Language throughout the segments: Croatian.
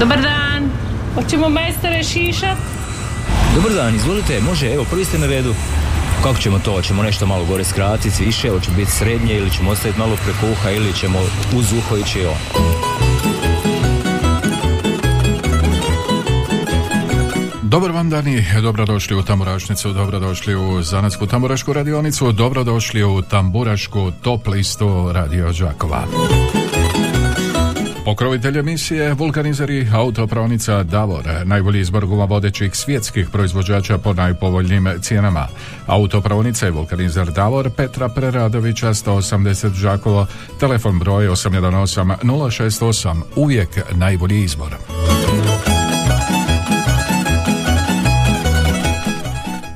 Dobar dan. Hoćemo majstore šišat? Dobar dan, izvolite, može, evo, prvi ste na redu. Kako ćemo to? Hoćemo nešto malo gore skratiti, više, hoće biti srednje ili ćemo ostaviti malo preko uha ili ćemo uz uho ići on. Dobar vam dani, dobrodošli u Tamburašnicu, dobrodošli u Zanatsku tamburašku radionicu, dobrodošli u Tamburašku top listu Radio Đakova. Pokrovitelj emisije vulkanizeri autopravnica Davor, najbolji izbor guma vodećih svjetskih proizvođača po najpovoljnijim cijenama. Autopravnica je vulkanizer Davor Petra Preradovića 180 Žakovo, telefon broj 818 068, uvijek najbolji izbor.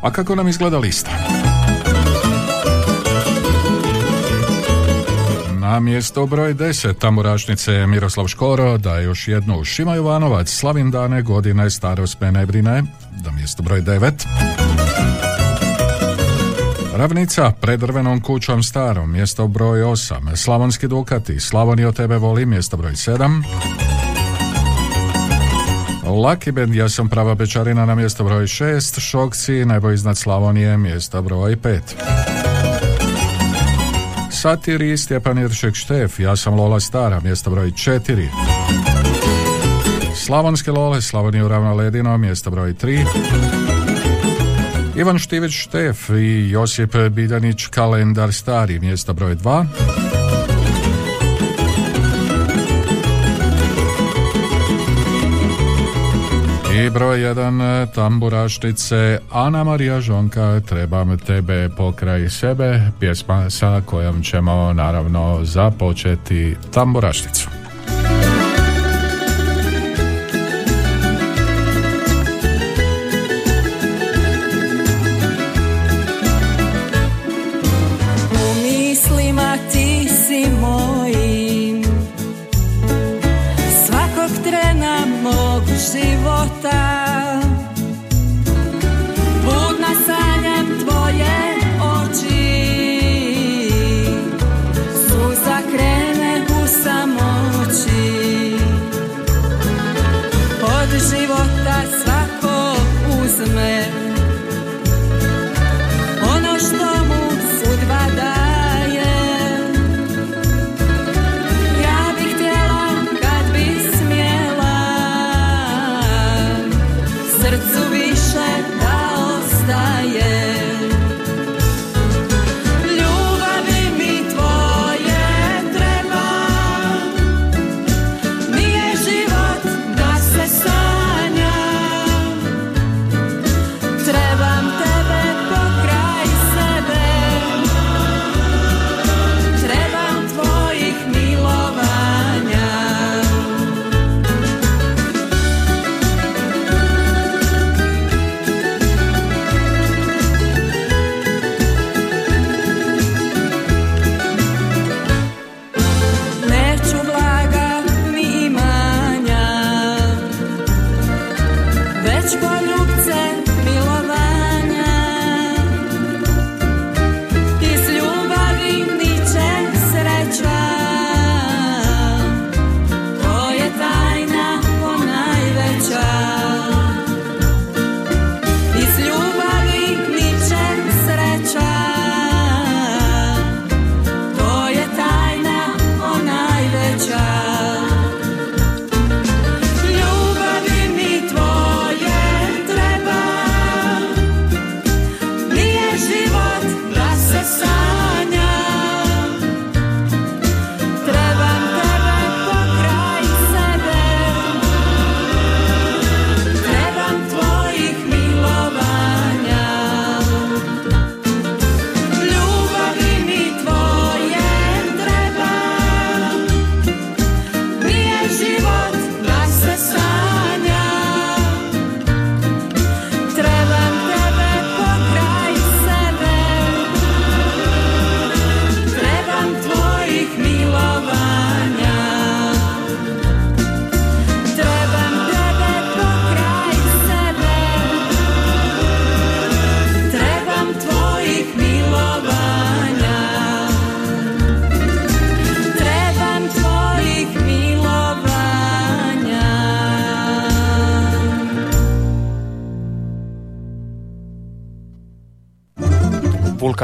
A kako nam izgleda lista? Na mjesto broj 10 Tamburašnice Miroslav Škoro da još jednu Šima Jovanovac Slavim dane godine starost me ne brine. Da mjesto broj 9 Ravnica pred drvenom kućom starom mjesto broj 8 Slavonski Dukati Slavonio tebe voli mjesto broj 7 Lucky Band, ja sam prava bečarina na mjesto broj 6, Šokci, najbolj iznad Slavonije, mjesto broj 5. Satiri, Stjepan Iršek Štef, ja sam Lola Stara, mjesto broj 4. Slavonske Lole, Slavoniju ravno ledino, mjesto broj 3. Ivan Štivić Štef i Josip Bidanić Kalendar Stari, mjesto broj 2. I broj jedan e, tamburašnice Ana Marija Žonka Trebam tebe pokraj sebe Pjesma sa kojom ćemo naravno započeti tamburašnicu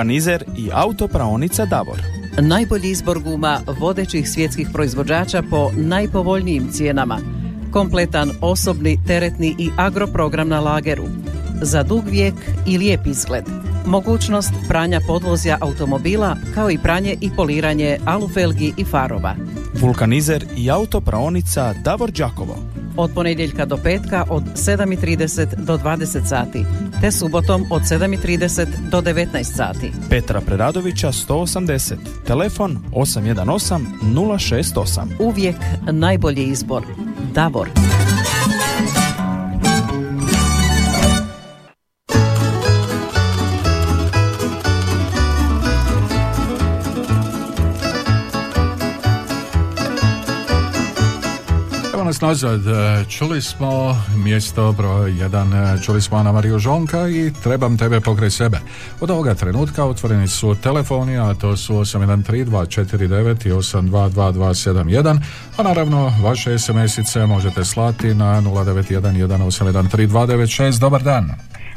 vulkanizer i autopraonica Davor. Najbolji izbor guma vodećih svjetskih proizvođača po najpovoljnijim cijenama. Kompletan osobni, teretni i agroprogram na lageru. Za dug vijek i lijep izgled. Mogućnost pranja podvozja automobila kao i pranje i poliranje alufelgi i farova. Vulkanizer i autopraonica Davor Đakovo. Od ponedjeljka do petka od 7.30 do 20 sati, te subotom od 7.30 do 19 sati. Petra Preradovića 180, telefon 818 068. Uvijek najbolji izbor. Davor. Nas nazad. Čuli smo mjesto broj jedan, čuli smo Ana Mariju Žonka i trebam tebe pokraj sebe. Od ovoga trenutka otvoreni su telefoni, a to su 813249 i 822271, a naravno vaše SMS-ice možete slati na 0911813296. Dobar dan.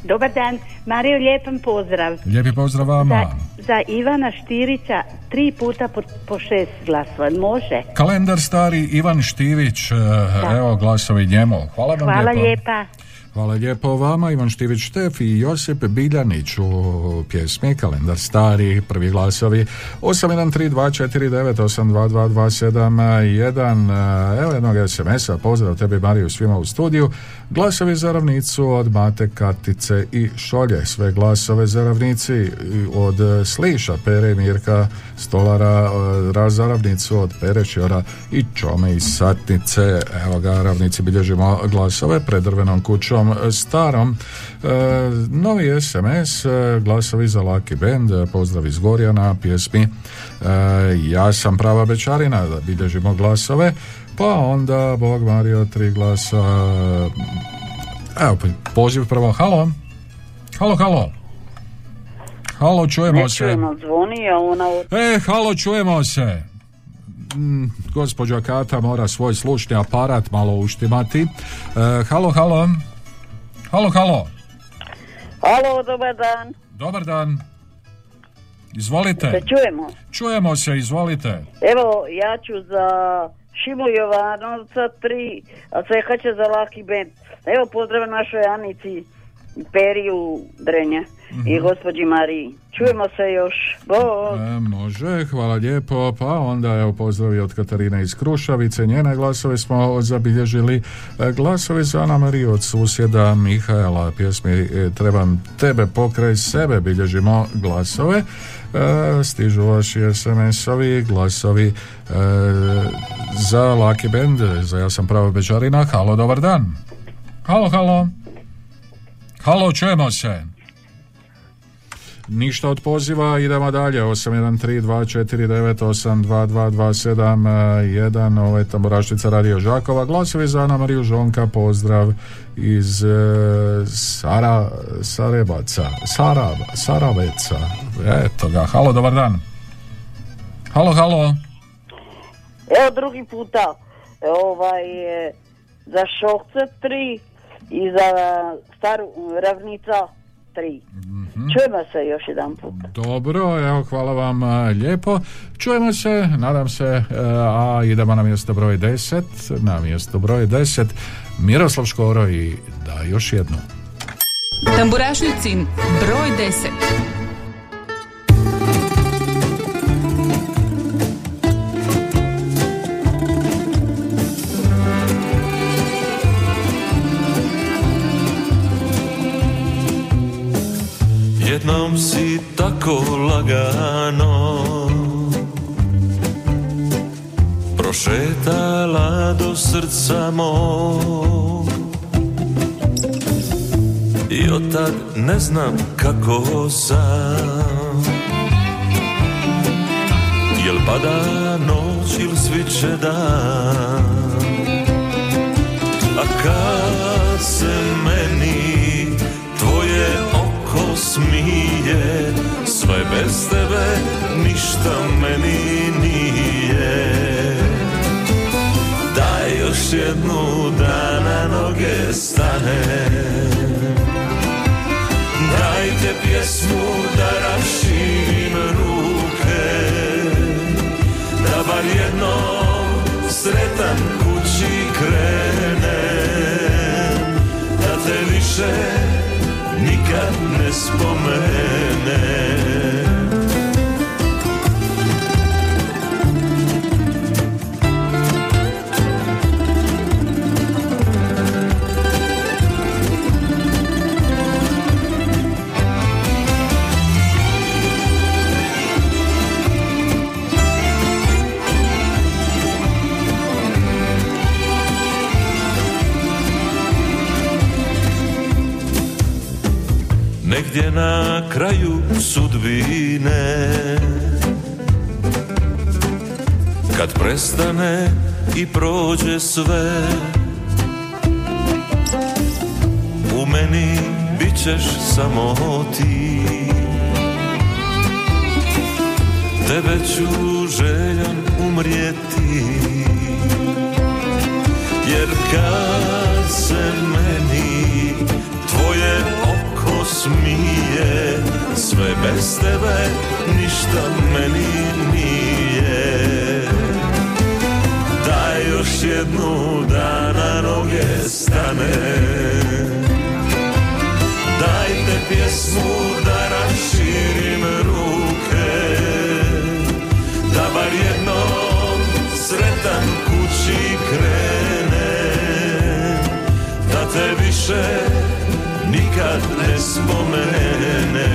Dobar dan, Mario, lijepam pozdrav. Lijepi pozdrav vama. Za, za Ivana Štirića tri puta po, po šest glasova, može? Kalendar stari Ivan Štivić, da. evo glasovi njemu. Hvala vam Hvala lijepo. lijepa. Hvala lijepo vama, Ivan Štivić Štef i Josip Biljanić u pjesmi Kalendar stari, prvi glasovi. 813249822271 Evo jednog SMS-a, pozdrav tebi Mariju svima u studiju. Glasovi za ravnicu od Mate Katice i Šolje. Sve glasove za ravnici od Sliša, Pere, Mirka, Stolara za ravnicu od Pere, Šjora i Čome iz Satnice. Evo ga, ravnici bilježimo glasove pred drvenom kućom starom. E, novi SMS, glasovi za Laki Band, pozdrav iz Gorjana, pjesmi e, Ja sam prava bečarina, da bilježimo glasove, pa onda Bog Mario, tri glasa. Evo, poziv prvo, halo? Halo, halo? Halo, čujemo ne se. čujemo, zvoni, a ona... E, halo, čujemo se. Mm, gospođa Kata mora svoj slušni aparat malo uštimati. E, halo, halo? Halo, halo. Halo, dobar dan. Dobar dan. Izvolite. Se čujemo. Čujemo se, izvolite. Evo, ja ću za Šimu Jovanovca tri, a Ceha će za Laki band. Evo, pozdrav našoj Anici Periju Drenja i gospođi Mariji. Čujemo se još. Bog. E, može, hvala lijepo. Pa onda evo pozdravi od Katarine iz Krušavice. Njene glasove smo zabilježili. E, Glasovi za Ana Mariju od susjeda Mihaela. Pjesmi e, Trebam tebe pokraj sebe bilježimo glasove. E, stižu vaši SMS-ovi, glasovi e, za Lucky Band, za Ja sam pravo Beđarina. Halo, dobar dan. Halo, halo. Halo, čujemo se. Ništa od poziva, idemo dalje. 813249822271 ovo je Radio Žakova. Glasovi za Ana Mariju Žonka, pozdrav iz e, Sara, Sarebaca, Sarab, Saraveca. Eto ga, halo, dobar dan. Halo, halo. Evo drugi puta. Ovaj, e, za Šokce tri i za Staru Ravnica tri. Čujemo se još jedan put. Dobro, evo hvala vam a, lijepo. Čujemo se, nadam se, e, a idemo na mjesto broj 10. Na mjesto broj 10 Miroslav Škoro i da još jednu. Tamburašnicin broj 10. Jednom si tako lagano. Prošetala do srca mog. I od tad ne znam kako sam. Jel pada noć ili sviće dan? A kad se smije Sve bez tebe ništa meni nije. Daj još jednu da na noge stane. Daj Dajte pjesmu da raširim ruke Da bar jednom sretan kući krenem Da te više nikad ne spomenem Negdje na kraju sudbine. Kad prestane i prođe sve U meni bit ćeš samo ti. Tebe ću željan umrijeti Jer kad se meni tvoje smije. Sve bez tebe ništa meni nije. Daj još jednu da na noge stane. Dajte pjesmu da raširim ruke Da bar jednom sretan kući krene Da te više nikad ne spomene.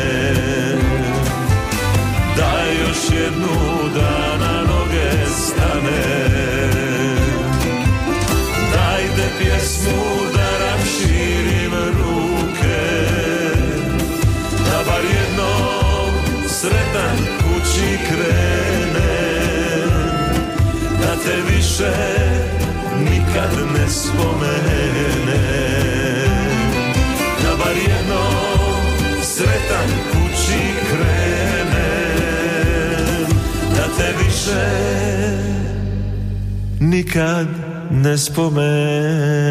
Daj još jednu da na noge stane. Dajte pjesmu da raširim ruke. Da bar jednom sretan kući krene. Da te više nikad ne spomene sretan kući krene Da te više nikad ne spomene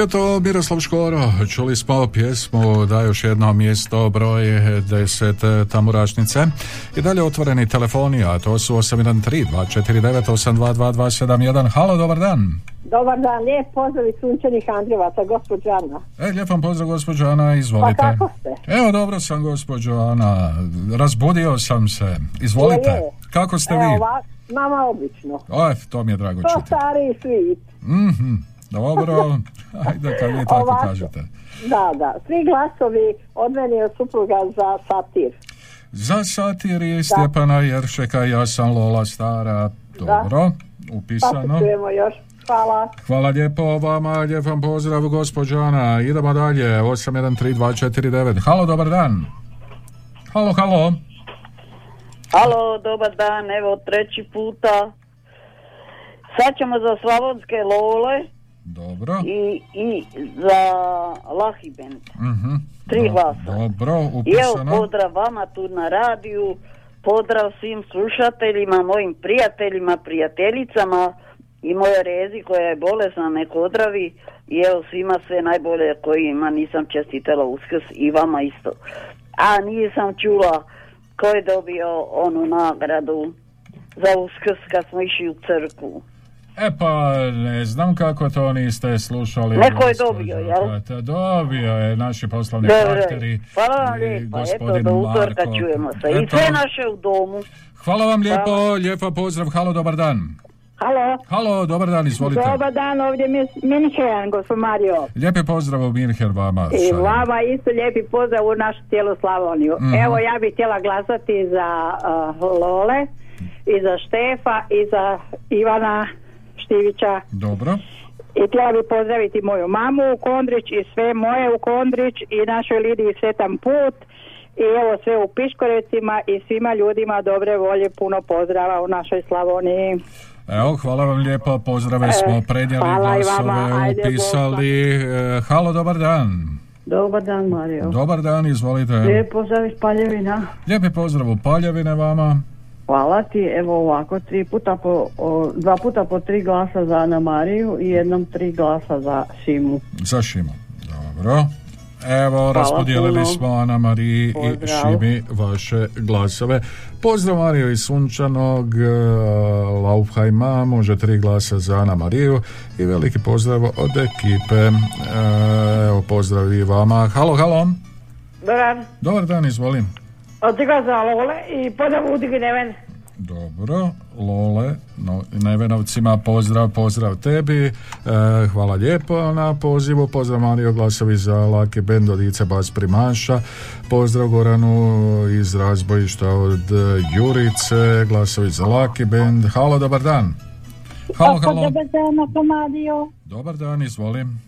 Bio to Miroslav Škoro, čuli smo pjesmu da još jedno mjesto broj 10 tamuračnice i dalje otvoreni telefoni, a to su 813 249 822 Halo, dobar dan. Dobar dan, lijep pozdrav iz sunčanih Andrijevaca, gospođa Ana. E, lijep vam pozdrav gospođo Ana, izvolite. Pa kako ste? Evo, dobro sam gospođo Ana, razbudio sam se, izvolite. Je, je. Kako ste Evo, vi? ova- Nama obično. O, to mi je drago To čuti. stari svit. Mhm, dobro, ajde kad vi tako Ovako. kažete. Da, da. Svi glasovi od mene i od supruga za satir. Za satiri Stjepana Jeršeka, ja sam Lola Stara. Dobro, Pa upisano. čujemo još. Hvala. Hvala lijepo vama, lijep vam pozdrav gospođo Ana. Idemo dalje, 813249. Halo, dobar dan. Halo, halo. Halo, dobar dan, evo treći puta. Sad ćemo za slavonske lole Dobro. i, i za Lahi Band. Mhm. Tri Do- glasa. Dobro, I evo upisano. pozdrav vama tu na radiju, pozdrav svim slušateljima, mojim prijateljima, prijateljicama i moje rezi koja je bolesna, nek odраvi i evo svima sve najbolje kojima nisam čestitala uskrs i vama isto. A nisam čula ko je dobio onu nagradu za uskrs kad smo išli u crkvu. E pa, ne znam kako to niste slušali. Neko je dobio, jel? Dobio je naši poslovni partneri. hvala vam i lijepa, eto do utorka čujemo se. I sve naše u domu. Hvala vam lijepo, lijepa pozdrav, halo, dobar dan. Halo. Halo, dobar dan, izvolite. Dobar dan, ovdje je Minhen, gospod Mario. Lijepi pozdrav u Minher vama. I vama isto lijepi pozdrav u našu cijelu Slavoniju. Mhm. Evo ja bih htjela glasati za uh, Lole i za Štefa i za Ivana Štivića. Dobro. I htjela bih pozdraviti moju mamu u Kondrić i sve moje u Kondrić i našoj Lidiji Svetan put i evo sve u Piškorecima i svima ljudima dobre volje puno pozdrava u našoj Slavoniji. Evo, hvala vam lijepo, pozdrave E, smo prednjeli hvala i vama, glasove, ajde, upisali. E, halo, dobar dan. Dobar dan, Mario. Dobar dan, izvolite. Lijep pozdrav iz Paljevina. Lijepi pozdrav u Paljevine vama. Hvala ti. Evo ovako, tri puta po, o, dva puta po tri glasa za Ana Mariju i jednom tri glasa za Šimu. Za Šimu. Dobro. Evo, raspodijelili puno. smo Ana Mariji i. Šimi vaše glasove. Pozdrav Mariju iz Sunčanog e, Laufheima, može tri glasa za Ana Mariju i veliki pozdrav od ekipe. E, Evo, pozdrav i vama. Halo, halo. Dobar, Dobar dan, izvolim. Otišla za Lole i pozdrav Udigi Neven. Dobro, Lole, no, Nevenovcima, pozdrav, pozdrav tebi. E, hvala lijepo na pozivu. Pozdrav Mario Glasovi za Laki Band od Ice Bas Primaša. Pozdrav Goranu iz razbojišta od e, Jurice. Glasovi za Laki Band. Halo, dobar dan. Halo, halo. Dobar dan, Tomadio. Dobar dan, izvolim.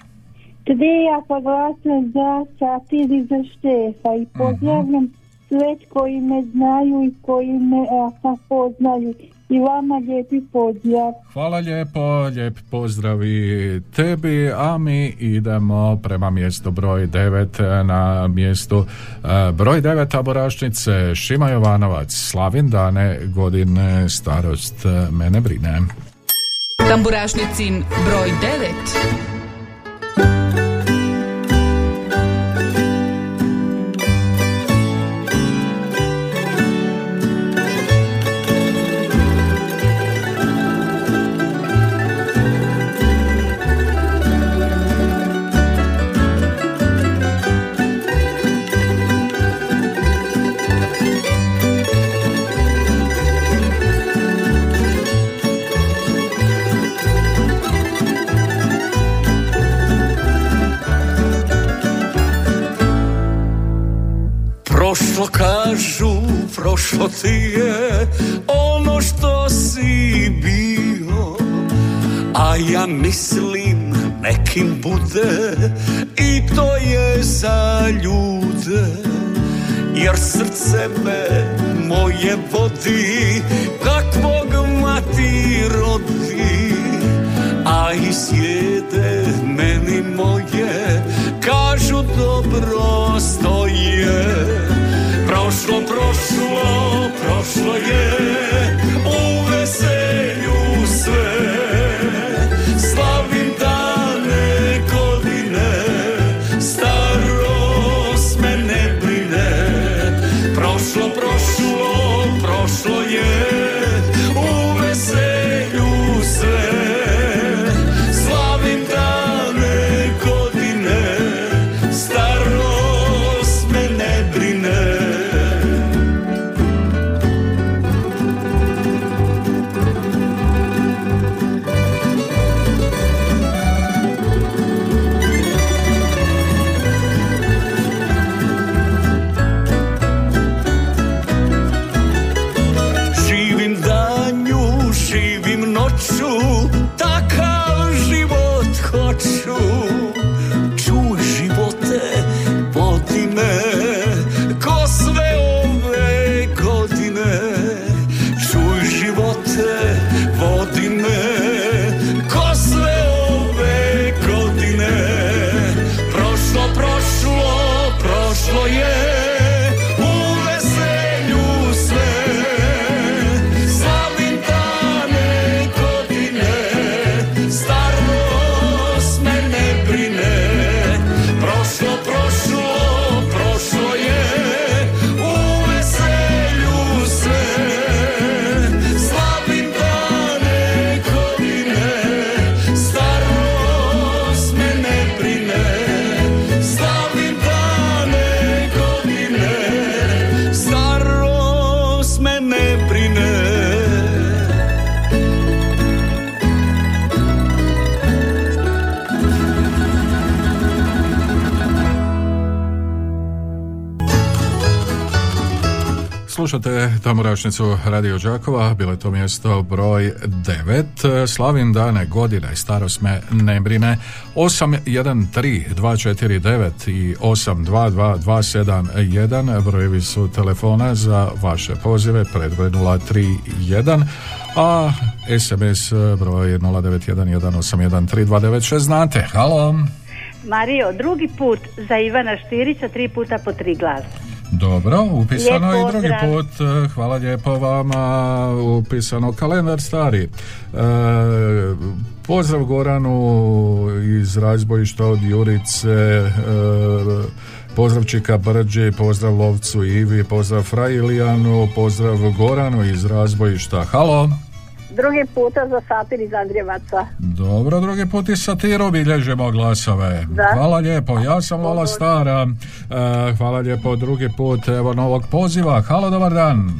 Today ja glasujem za Satir i za Štefa i pozdravljam sve koji me znaju i koji me a, poznaju. I vama lijepi pozdrav. Hvala lijepo, lijep pozdrav i tebi, a mi idemo prema mjestu broj 9 na mjestu e, broj 9 taborašnice Šima Jovanovac, Slavin dane, godine, starost, e, mene brine. Tamburašnicin broj 9. prošlo ti je ono što si bio. A ja mislim nekim bude i to je za ljude. Jer srce me moje vodi kakvog mati rodi. A i sjede meni moje kažu dobro stoje Prošlo, prošlo, prošlo je Slušate Tamorašnicu Radio Đakova, bilo je to mjesto broj 9. Slavim dane, godine, starost me ne brine. 813 249 i 822 271 brojevi su telefona za vaše pozive, predbroj 031, a SMS broj 0911813296 znate. Halo. Mario, drugi put za Ivana Štirića, tri puta po tri glasa. Dobro, upisano i drugi put. e, Hvala lijepo vama. Upisano kalendar stari. E, pozdrav Goranu iz razbojišta od Jurice. e, pozdrav Čika Brđi, pozdrav Lovcu Ivi, pozdrav Frailijanu, pozdrav Goranu iz razbojišta. Halo. Drugi puta za satir iz Andrijevaca. Dobro, drugi put i satiru bilježimo glasove. Da. Hvala lijepo, ja sam Lola Stara. E, hvala lijepo, drugi put, evo novog poziva. Halo, dobar dan.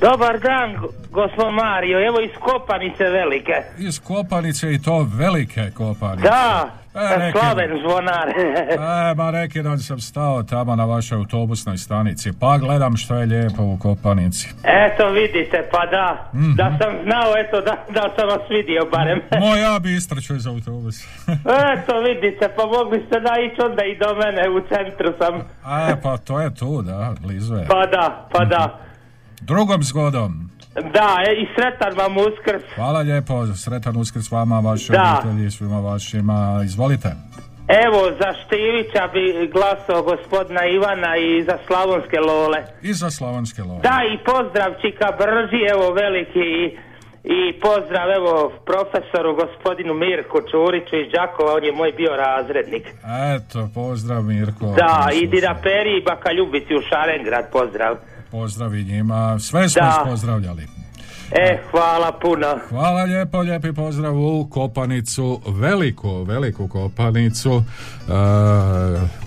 Dobar dan, go- gospod Mario. Evo iz Kopanice velike. Iz Kopanice i to velike Kopanice. Da, E, neki- slaven zvonar. E, ma neki dan sam stao tamo na vašoj autobusnoj stanici, pa gledam što je lijepo u Kopanici. Eto vidite, pa da. Mhm. Da sam znao, eto, da, da sam vas vidio barem. Mo ja bi istračio iz autobusa. Eto vidite, pa mogli ste da ići onda i do mene, u centru sam. E, pa to je tu, da, blizu je. Pa da, pa da. Drugom zgodom. Da, e, i sretan vam uskrs. Hvala lijepo, sretan uskrs vama, vašoj obitelji, svima vašima. Izvolite. Evo, za Štivića bi glasao gospodina Ivana i za Slavonske Lole. I za Slavonske love. Da, i pozdrav Čika Brži, evo veliki i, i pozdrav evo profesoru gospodinu Mirku Čuriću iz Đakova, on je moj bio razrednik. Eto, pozdrav Mirko. Da, i Dida Peri i Baka Ljubici u Šarengrad, pozdrav. Pozdrav i njima. Sve smo Da. ispozdravljali. E, hvala puno. Hvala lijepo, lijepi pozdrav u Kopanicu, veliku, veliku Kopanicu. E,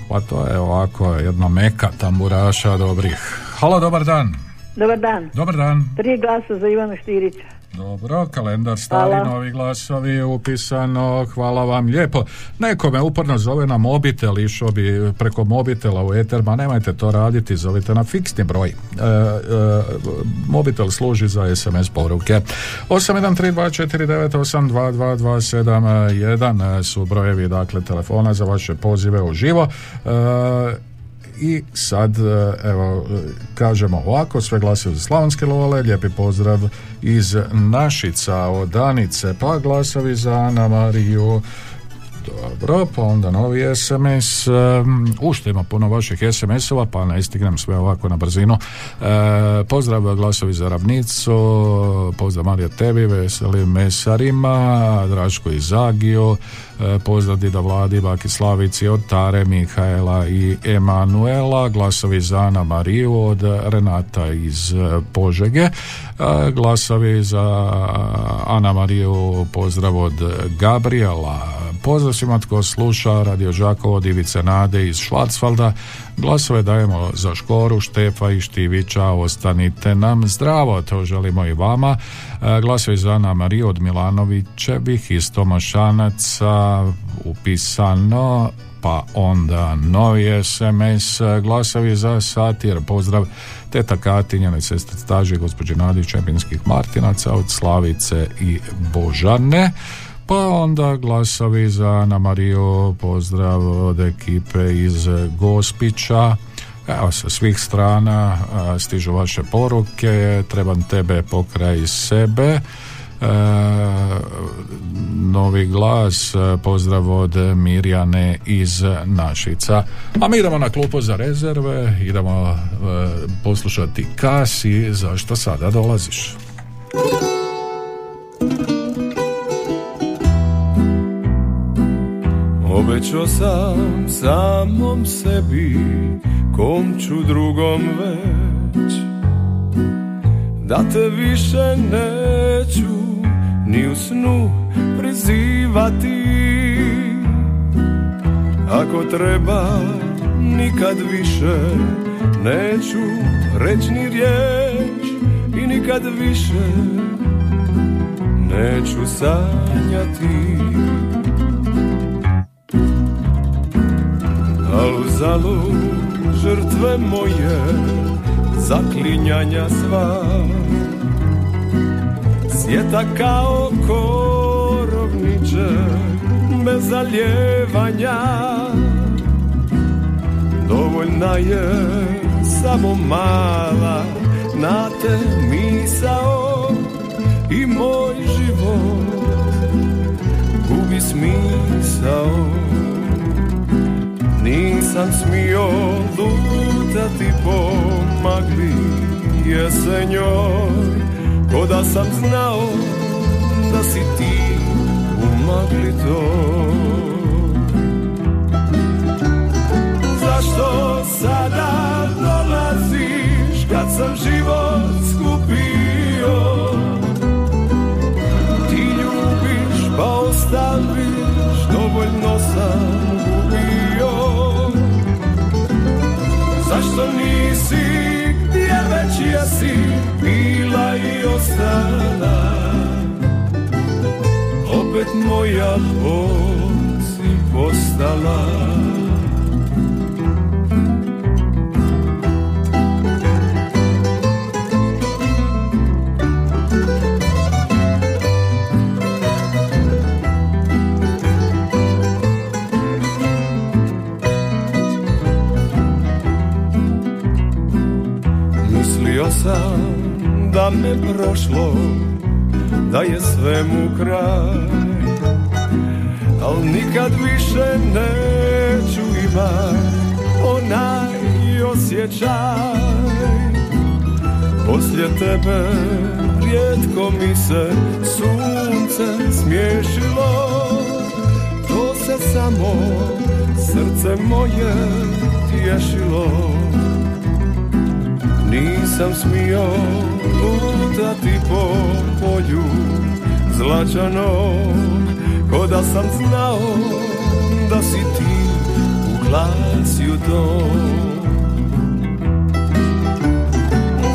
pa to je ovako jedna meka tamburaša dobrih. Halo, dobar dan. Dobar dan. Dobar dan. Tri glasa za Ivana Štirića. Dobro, kalendar stari, Hvala. novi glasovi, upisano, hvala vam lijepo. Neko me uporno zove na mobitel, išao bi preko mobitela u eter, ma nemojte to raditi, zovite na fiksni broj. E, e, mobitel služi za SMS poruke. 813249822271 su brojevi, dakle, telefona za vaše pozive u živo. E, i sad, e, evo, e, kažemo ovako, sve glasovi za Slavonske lole, lijepi pozdrav iz Našica od Danice, pa glasovi za Ana Mariju, dobro, pa onda novi SMS, ušte ima puno vaših SMS-ova, pa ne stignem sve ovako na brzinu. E, pozdrav glasovi za Ravnicu, pozdrav Marija tebi, veselim mesarima, Draško i Zagio, e, pozdrav Dida Vladi, Baki Slavici, od Tare, Mihaela i Emanuela, glasovi za Ana Mariju od Renata iz e, Požege, e, glasovi za Ana Mariju, pozdrav od Gabriela, Pozdrav svima tko sluša Radio Žakovo od Ivice Nade iz Švarcvalda. Glasove dajemo za Škoru, Štefa i Štivića. Ostanite nam zdravo, to želimo i vama. E, Glasovi za Ana Mariju od Milanovićevih iz Tomašanaca upisano pa onda novi SMS glasovi za satir pozdrav teta Katinjane sestre staže gospođe Nadi Čepinskih Martinaca od Slavice i Božane pa onda glasovi za Ana Mariju, pozdrav od ekipe iz Gospića. Evo sa svih strana stižu vaše poruke, trebam tebe pokraj sebe. E, novi glas, pozdrav od Mirjane iz Našica. A mi idemo na klupu za rezerve, idemo e, poslušati Kasi, zašto sada dolaziš? Obećao sam samom sebi Kom ću drugom već. Da te više neću Ni u snu prizivati. Ako treba nikad više Neću reći ni riječ I nikad više Neću sanjati Al uzalud žrtve moje Zaklinjanja sva. Sjeta kao korovniče Bez zaljevanja Dovoljna je samo mala Na te misao I moj život Gubi smisao Nisam smio lutati po magli jesenjoj. Ko da sam znao da si ti u magli toj moja bol si postala sam da me prošlo Da je svemu kraj Al nikad više neću imat Onaj osjećaj. Poslije tebe rijetko mi se sunce smiješilo. To se samo srce moje tješilo. Nisam smio lutati po polju zlačanom Ko da sam znao da si ti u glasju dom.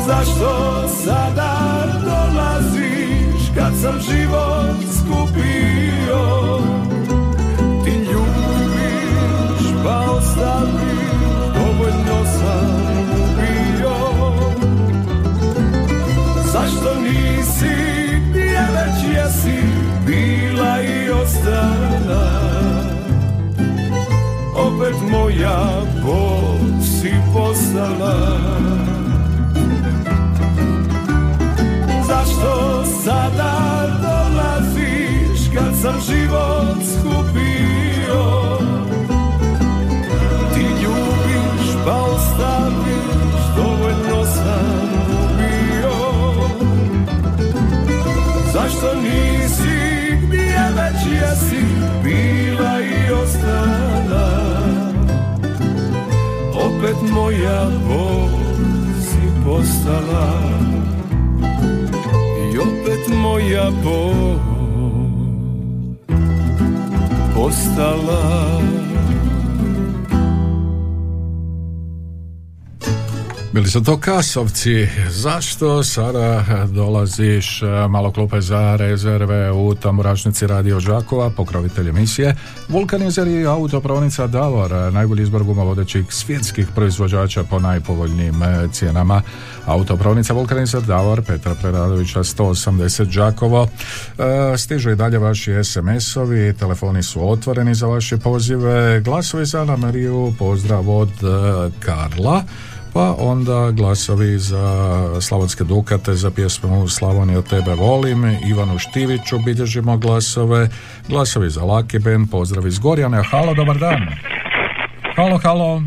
Zašto sada dolaziš kad sam život skupio? Ti ljubiš pa ostaviš, dovoljno sam Zašto nisi i ostala. Opet moja bol si postala Zašto sada dolaziš kad sam život skupio? Ti ljubiš pa ostaviš, dovoljno sam ubio. Zašto nisi ostala Opet moja bol si postala. I opet moja bol postala Bili su to kasovci, zašto sada dolaziš e, malo klupe za rezerve u Tamburašnici Radio Žakova, pokrovitelj emisije, vulkanizer i autopravnica Davor, e, najbolji izbor guma vodećih svjetskih proizvođača po najpovoljnijim e, cijenama. Autopravnica vulkanizer Davor, Petra Preradovića 180 Đakovo. Stižu i dalje vaši SMS-ovi, telefoni su otvoreni za vaše pozive, glasovi za Ana Mariju, pozdrav od Karla pa onda glasovi za Slavonske Dukate za pjesmu Slavoniju tebe volim Ivanu Štiviću bilježimo glasove glasovi za Laki Ben pozdrav iz Gorjane halo dobar dan halo halo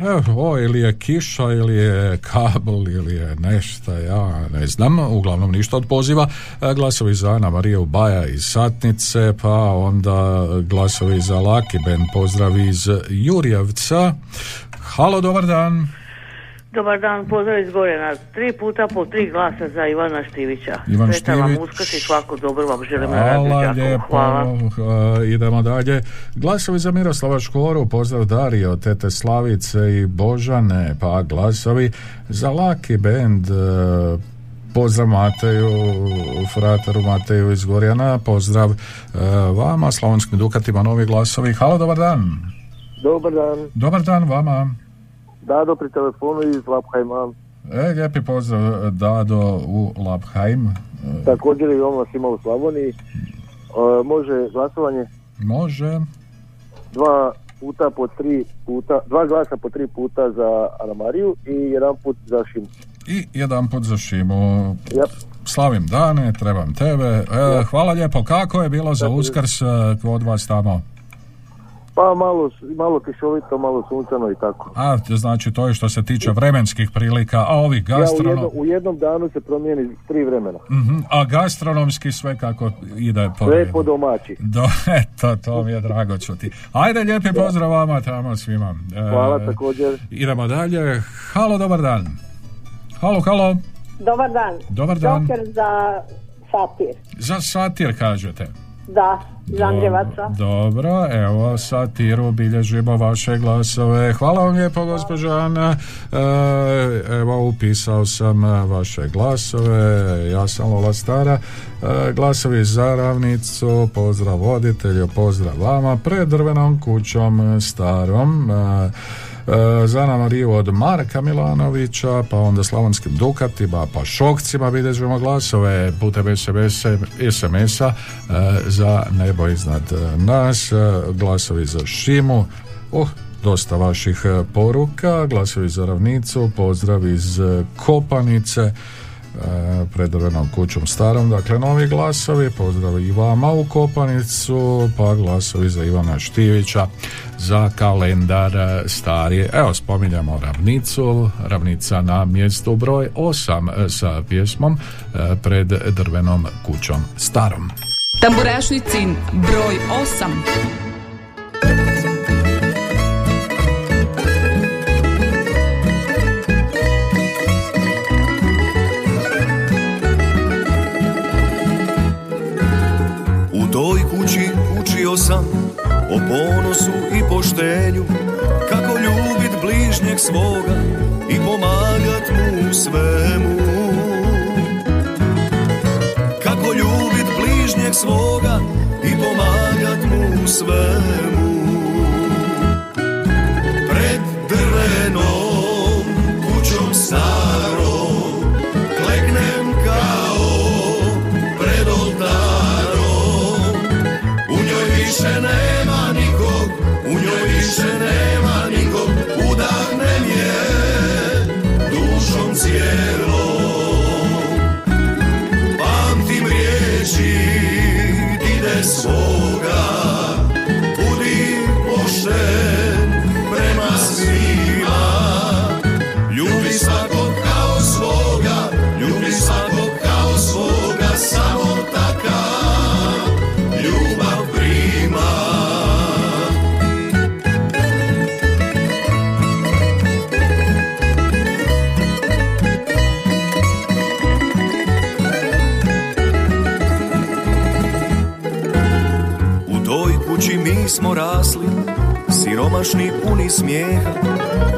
Evo, o, ili je kiša, ili je kabel, ili je nešto, ja ne znam, uglavnom ništa od poziva. E, Glasovi za Ana Mariju Baja iz Satnice, pa onda glasovi za Laki Ben, pozdrav iz Jurjevca. Halo, dobar dan. Dobar dan, pozdrav iz Gorena. Tri puta po tri glasa za Ivana Štivića. Ivan Sretan vam uskrs i svako dobro vam želim Hvala lijepo, Hvala. E, idemo dalje. Glasovi za Miroslava Škoru, pozdrav Dario, Tete Slavice i Božane, pa glasovi za Laki Band, e, pozdrav Mateju, frataru Mateju iz Gorjana, pozdrav e, vama, Slavonskim Dukatima, novi glasovi. Halo, dobar dan. Dobar dan, Dobar dan vama. Dado pri telefonu iz Lapheima. E, lijepi pozdrav Dado u Labheim. E, Također i on vas ima u Slavoniji. E, može glasovanje može. dva puta po tri puta, dva glasa po tri puta za Anamariju i jedan put za Šimu. I jedan put za Šimu. Yep. Slavim dane, trebam tebe. E, hvala lijepo. Kako je bilo za uskrs e, kod vas tamo? Pa malo, malo kišovito, malo sunčano i tako. A, znači to je što se tiče vremenskih prilika, a ovih Ja u, gastronom... jedno, u jednom danu se promijeni tri vremena. Mhm, A gastronomski sve kako ide po Sve po domaći. Do, eto, to mi je drago čuti. Ajde, lijepi pozdrav vama tamo svima. E, Hvala također. Idemo dalje. Halo, dobar dan. Halo, halo. Dobar dan. Dobar dan. Joker za satir. Za satir kažete. Da, iz Andrevaca. Dobro, evo satiru bilježimo vaše glasove. Hvala vam lijepo gospođa Ana. E, evo upisao sam vaše glasove. Ja sam Lola Stara. E, glasovi za ravnicu. Pozdrav voditelju, pozdrav vama. Pred drvenom kućom starom. E, za Ana Mariju od Marka Milanovića, pa onda Slavonskim Dukatima, pa Šokcima bilježimo glasove putem SMS SMS-a e, za nebo iznad e, nas, e, glasovi za Šimu, uh, dosta vaših e, poruka, glasovi za ravnicu, pozdrav iz e, Kopanice, e, pred drvenom kućom starom, dakle novi glasovi, pozdrav i vama u Kopanicu, pa glasovi za Ivana Štivića, za kalendar e, stari. Evo, spominjamo ravnicu, ravnica na mjestu broj 8 e, sa pjesmom e, pred drvenom kućom starom. Tamburašnicin broj 8. ponosu i poštenju Kako ljubit bližnjeg svoga i pomagat mu u svemu. Kako ljubit bližnjeg svoga i pomagat mu u svemu. Pred drvenom siromašni puni smijeha.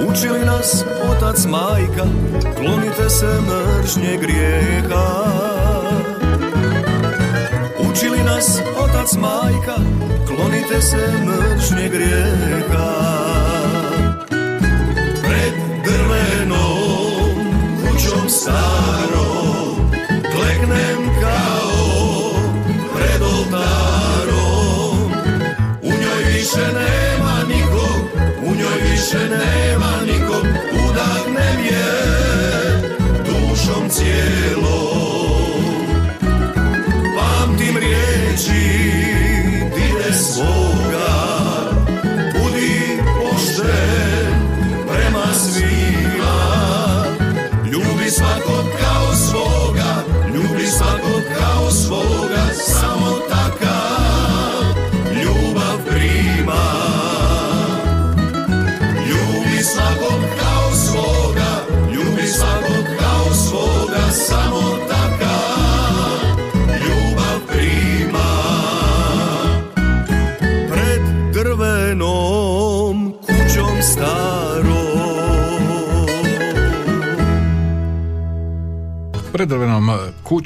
Učili nas otac majka, klonite se mržnje grijeha. Učili nas otac majka, klonite se mržnje grijeha. Pred drvenom kućom starom, kleknem njoj više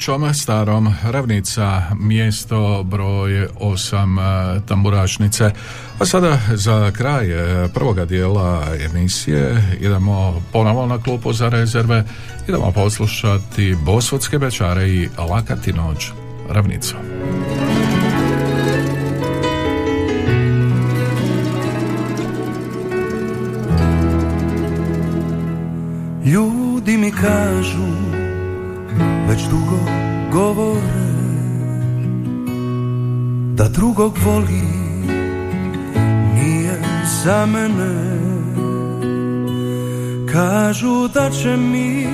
kućom starom ravnica mjesto broj 8 tamburašnice. A sada za kraj eh, prvoga dijela emisije idemo ponovo na klupu za rezerve. Idemo poslušati Bosvodske bečare i Lakati noć ravnicu. Ljudi mi kažu Već dugo govore Da drugog voli Nije za mene. Kažu da će mi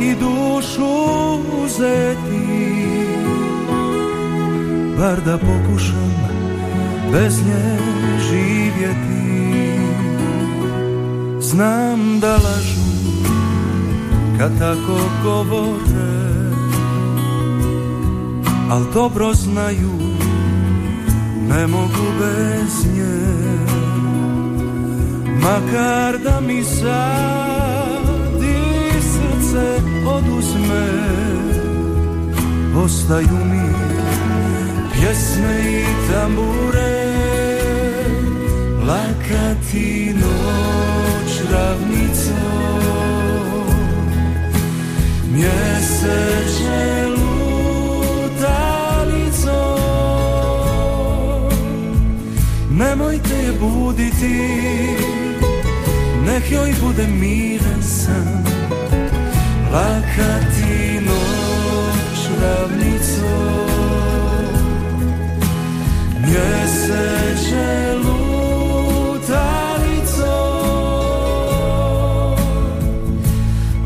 i dušu uzeti Bar da pokušam bez nje živjeti. Znam da lažu kad tako govore Al dobro znaju ne mogu bez nje. Makar da mi sad i srce oduzme Ostaju mi pjesme i tambure. Laka ti noć ravnico Mjeseče Nemojte je buditi Nek joj bude miran san. Laka ti noć ravnico Mjeseče lutalico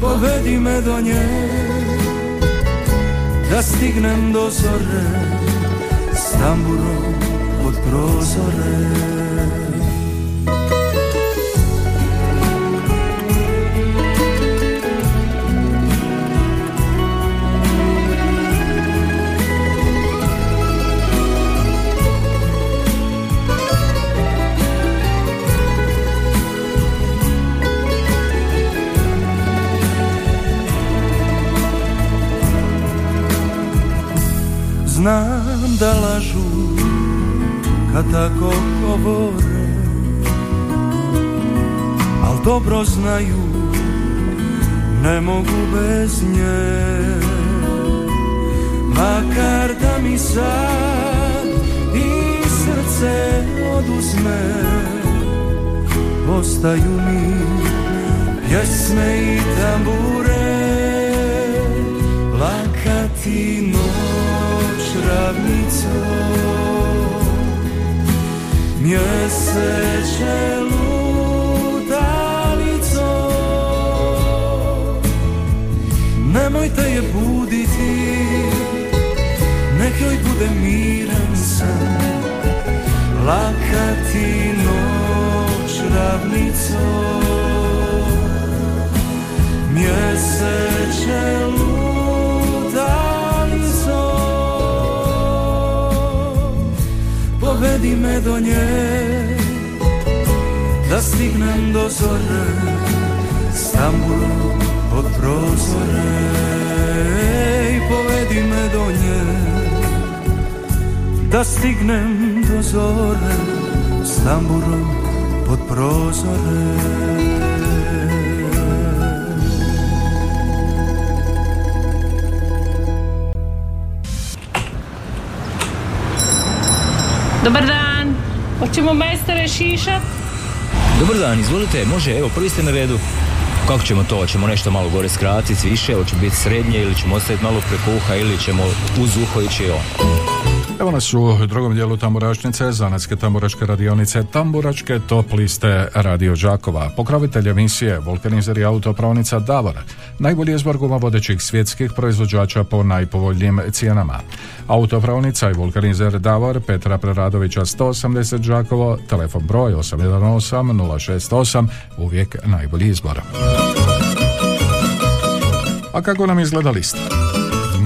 Povedi me do nje Da stignem do zore S tamburom pod prozore Znam da lažu kad tako govore. Al dobro znaju ne mogu bez nje. Makar da mi sad i srce oduzme Ostaju mi pjesme i tambure. Laka ti noć Mjeseče lutalico Nemojte je buditi Nek joj bude miran san. Laka ti noć ravnico Mjeseče lutalico Povedi me do nje Da stignem do zore S tamburom pod prozore. Ej, povedi me do nje Da stignem do zore S tamburom pod prozore Dobar dan. Hoćemo majstore šišat? Dobar dan, izvolite, može, evo, prvi ste na redu. Kako ćemo to? Hoćemo nešto malo gore skratiti, više, hoće biti srednje ili ćemo ostaviti malo prekuha ili ćemo uz uho ići on. Evo nas u drugom dijelu Tamburašnice, zanatske tamburaške radionice, Tamburačke top liste Radio Đakova, pokrovitelj emisije, vulkanizer i autopravnica Davor, najbolji izbor guma vodećih svjetskih proizvođača po najpovoljnijim cijenama. Autopravnica i vulkanizer Davor, Petra Preradovića 180 Đakovo, telefon broj 818 068, uvijek najbolji izbor. A kako nam izgleda lista?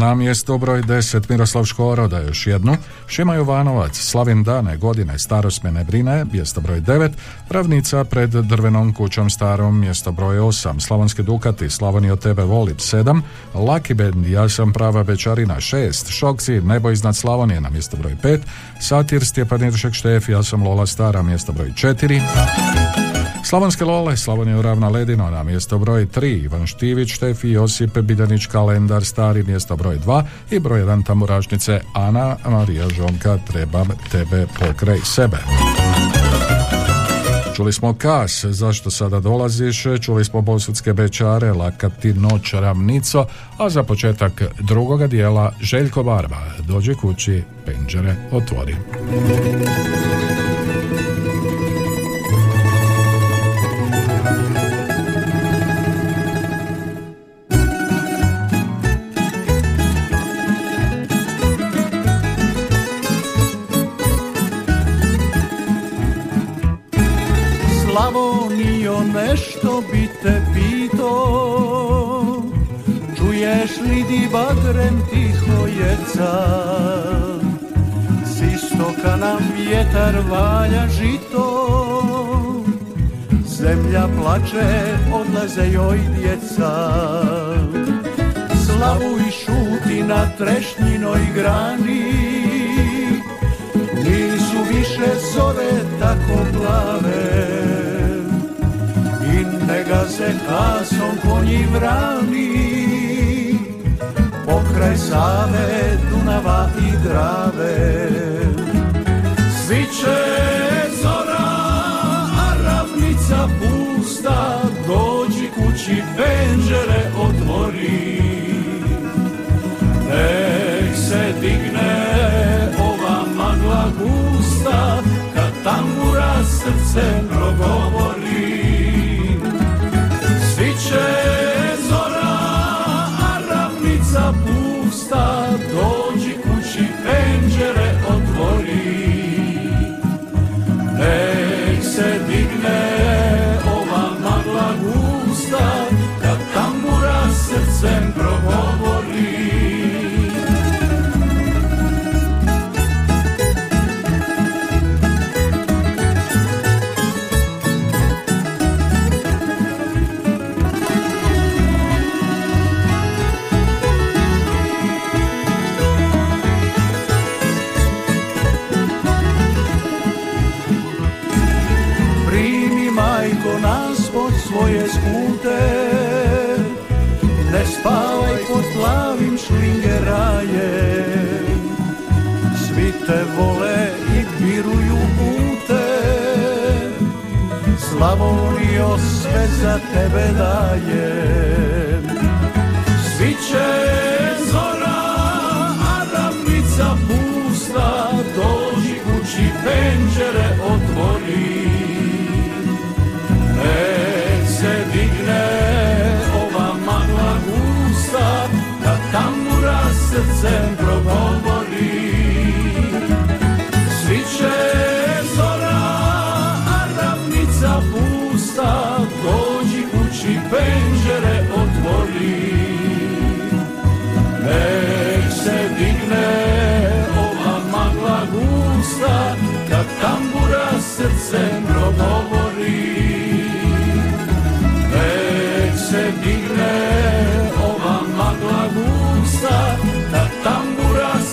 Na mjesto broj 10 Miroslav Škoro da još jednu, Šima Jovanovac, Slavin Dane, godine, starost me ne brine, mjesto broj 9, Ravnica pred drvenom kućom starom, mjesto broj 8, Slavonski Dukati, Slavonio tebe volim 7, Laki Band, ja sam prava večarina 6, Šokci, nebo iznad Slavonije na mjesto broj 5, Satir Stjepan Iršek Štef, ja sam Lola Stara, mjesto broj 4, Slavonske Lole, Slavonija Ravna Ledino na mjesto broj 3, Ivan Štivić, Štefi, Josip Biljanić, Kalendar, Stari, mjesto broj 2 i broj 1 Tamurašnice, Ana Marija Žonka, Trebam tebe pokraj sebe. Čuli smo kas, zašto sada dolaziš, čuli smo bosudske bečare, laka ti noć ravnico, a za početak drugoga dijela Željko Barba, dođi kući, penđere otvori. Te pito Čuješ li di badrem tiho jeca? S istoka nam vjetar valja žito Zemlja plače, odlaze joj djeca. Slavu i šuti na trešnjinoj grani Nisu više zore tako plave I ne gaze kasom konji vrani Pokraj Save, Dunava i Drave. Sviće zora, a ravnica pusta Dođi kući, penđere otvori. Nek se digne ova magla gusta Kad tambura srce progovori pusta Dođi kući, penđere otvori. Nek se digne ova magla gusta Kad tambura srcem progovori svoje skute Ne spavaj pod plavim šlingeraje Svi te vole i biruju pute. Slavonio sve za tebe daje Svi će zora, a pusta Dođi kući, penđere tambura srcem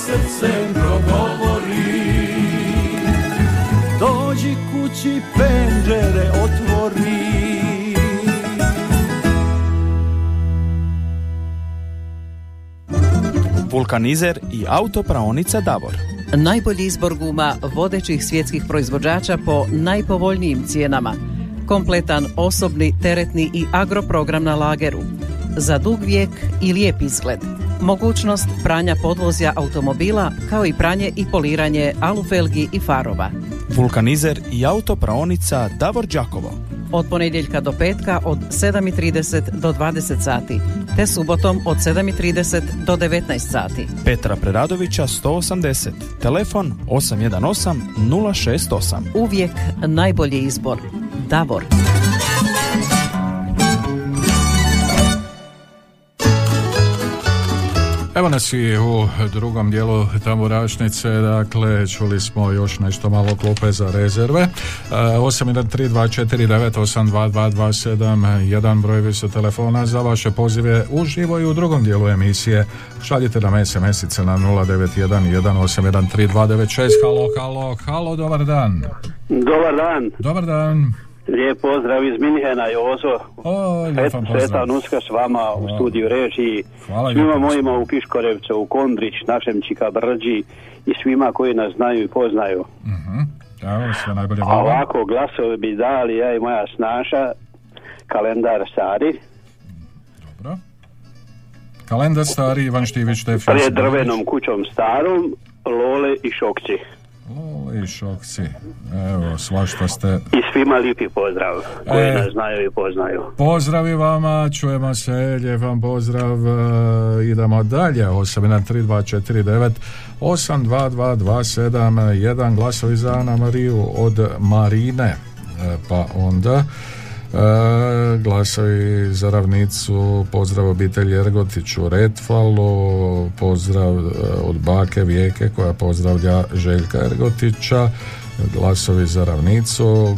srcem progovori Dođi kući penđere otvori Vulkanizer i autopraonica Davor. Najbolji izbor guma vodećih svjetskih proizvođača po najpovoljnijim cijenama. Kompletan osobni, teretni i agroprogram na lageru. Za dug vijek i lijep izgled. Mogućnost pranja podvozja automobila kao i pranje i poliranje alufelgi i farova. Vulkanizer i autopraonica Davor Đakovo. Od ponedjeljka do petka od 7.30 do 20 sati, te subotom od 7.30 do 19 sati. Petra Preradovića 180. Telefon 818 068. Uvijek najbolji izbor. Davor. Evo nas i u drugom dijelu tamburašnice, dakle čuli smo još nešto malo klupe za rezerve. E, 813249822227 jedan broj su telefona za vaše pozive uživo i u drugom dijelu emisije. Šaljite nam SMS-ice na 0911813296. Halo, halo, halo, dobar dan. Dobar dan. Dobar dan. Lijep pozdrav iz Minhena, Jozo. O, Et, lijepan pozdrav. Sretan Uskrs vama u studiju režiji. Hvala svima mojima u Piškorevcu, u Kondrić, našem Čika Brđi i svima koji nas znaju i poznaju. Evo, sve najbolje vama. ovako glasove bi dali ja i moja snaša, kalendar Sari, Kalendar stari Ivan Štivić, pred drvenom kućom starom, Lole i Šokci. I šokci. Evo, svašta ste. I svima lijepi pozdrav koji E. nas znaju i poznaju. Pozdravi vama, čujemo se, lijep vam pozdrav, e, idemo dalje, 813249 82227, jedan glasovi za Ana Mariju od Marine. pa onda E, glasovi za ravnicu, pozdrav obitelji Ergotić u Retvalu, pozdrav e, od bake Vijeke koja pozdravlja Željka Ergotića, glasovi za ravnicu,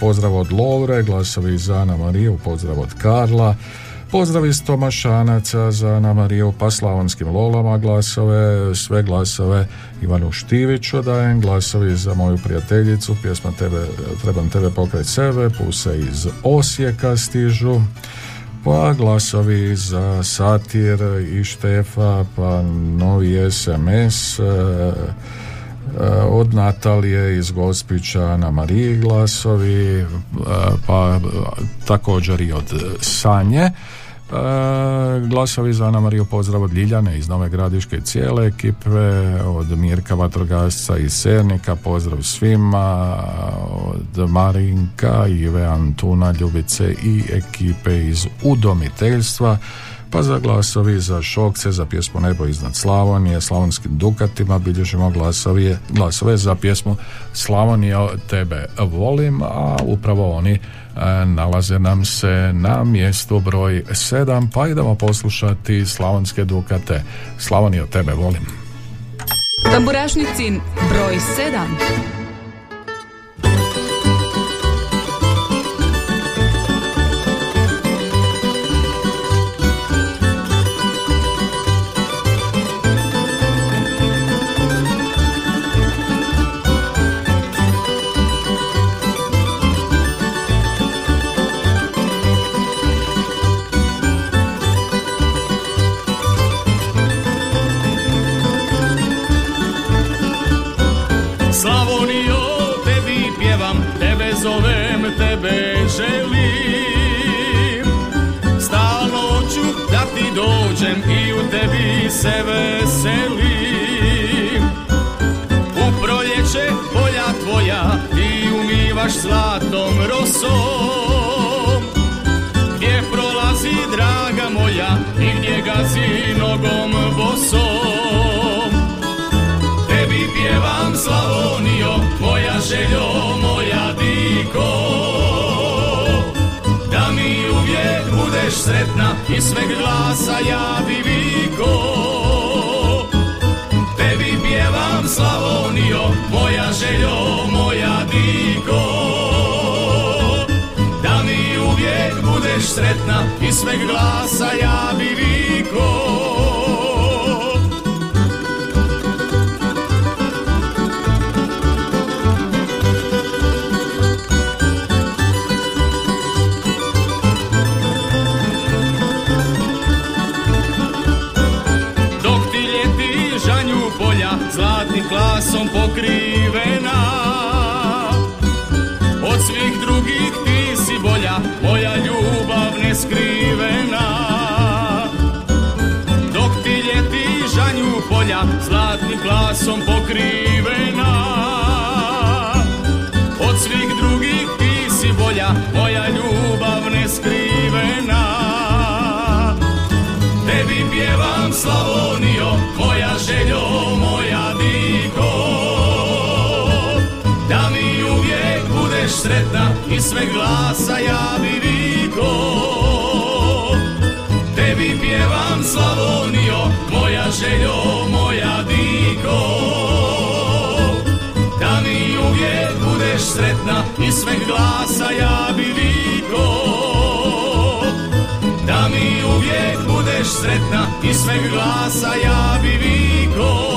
pozdrav od Lovre, glasovi za Ana Mariju, pozdrav od Karla, Pozdrav iz Tomašanaca za Ana Mariju, pa slavonskim lolama glasove, sve glasove Ivanu Štiviću dajem, glasovi za moju prijateljicu, pjesma tebe, Trebam tebe pokraj sebe, puse iz Osijeka stižu, pa glasovi za Satir i Štefa, pa novi SMS, e, od Natalije iz Gospića na Mariji glasovi, e, pa također i od Sanje. Glasovi za Ana Mariju pozdrav od Ljiljane iz Nove Gradiške cijele ekipe, od Mirka Vatrogasca iz Sernika, pozdrav svima, od Marinka, Ive Antuna, Ljubice i ekipe iz udomiteljstva, pa za glasovi za Šokce, za pjesmu Nebo iznad Slavonije, Slavonskim Dukatima bilježimo glasovi, glasove za pjesmu Slavonija tebe volim, a upravo oni E, nalaze nam se na mjestu broj 7 pa idemo poslušati Slavonske Dukate. Slavonio tebe volim. Tamburašnicin broj 7 se veselim. U proljeće polja tvoja Ti umivaš zlatom rosom. Gdje prolazi draga moja I gdje gazi nogom bosom budeš sretna I sveg glasa ja bi viko Slavonio, moja željo, moja diko Da mi uvijek budeš sretna i sveg glasa ja bi viko klasom pokrivena Od svih drugih ti si bolja, moja ljubav neskrivena Dok ti ljeti žanju polja, zlatnim glasom pokrivena Od svih drugih ti si bolja, moja ljubav neskrivena Tebi pjevam Slavonio, moja željo, sretna i sve glasa ja bi viko Tebi pjevam Slavonio, moja željo, moja diko Da mi uvijek budeš sretna i sve glasa ja bi viko. Da mi uvijek budeš sretna i sve glasa ja bi viko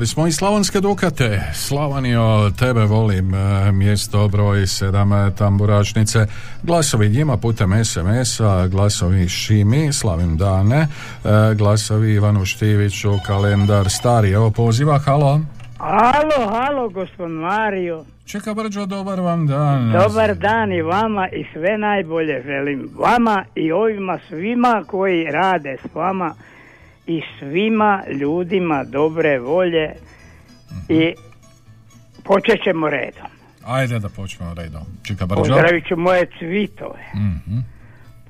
Čuli smo i Slavonske Dukate, Slavanio, tebe volim, e, mjesto broj sedam e, tamburačnice, glasovi njima putem SMS-a, glasovi Šimi, slavim dane, e, glasovi Ivanu Štiviću, kalendar stari, evo poziva, halo. Halo, halo, gospod Mario. Čeka Brđo, dobar vam dan. Dobar dan i vama i sve najbolje želim. Vama i ovima svima koji rade s vama i svima ljudima dobre volje i počet ćemo redom. Ajde da počnemo redom. Čika Pozdravit ću moje cvitove. mm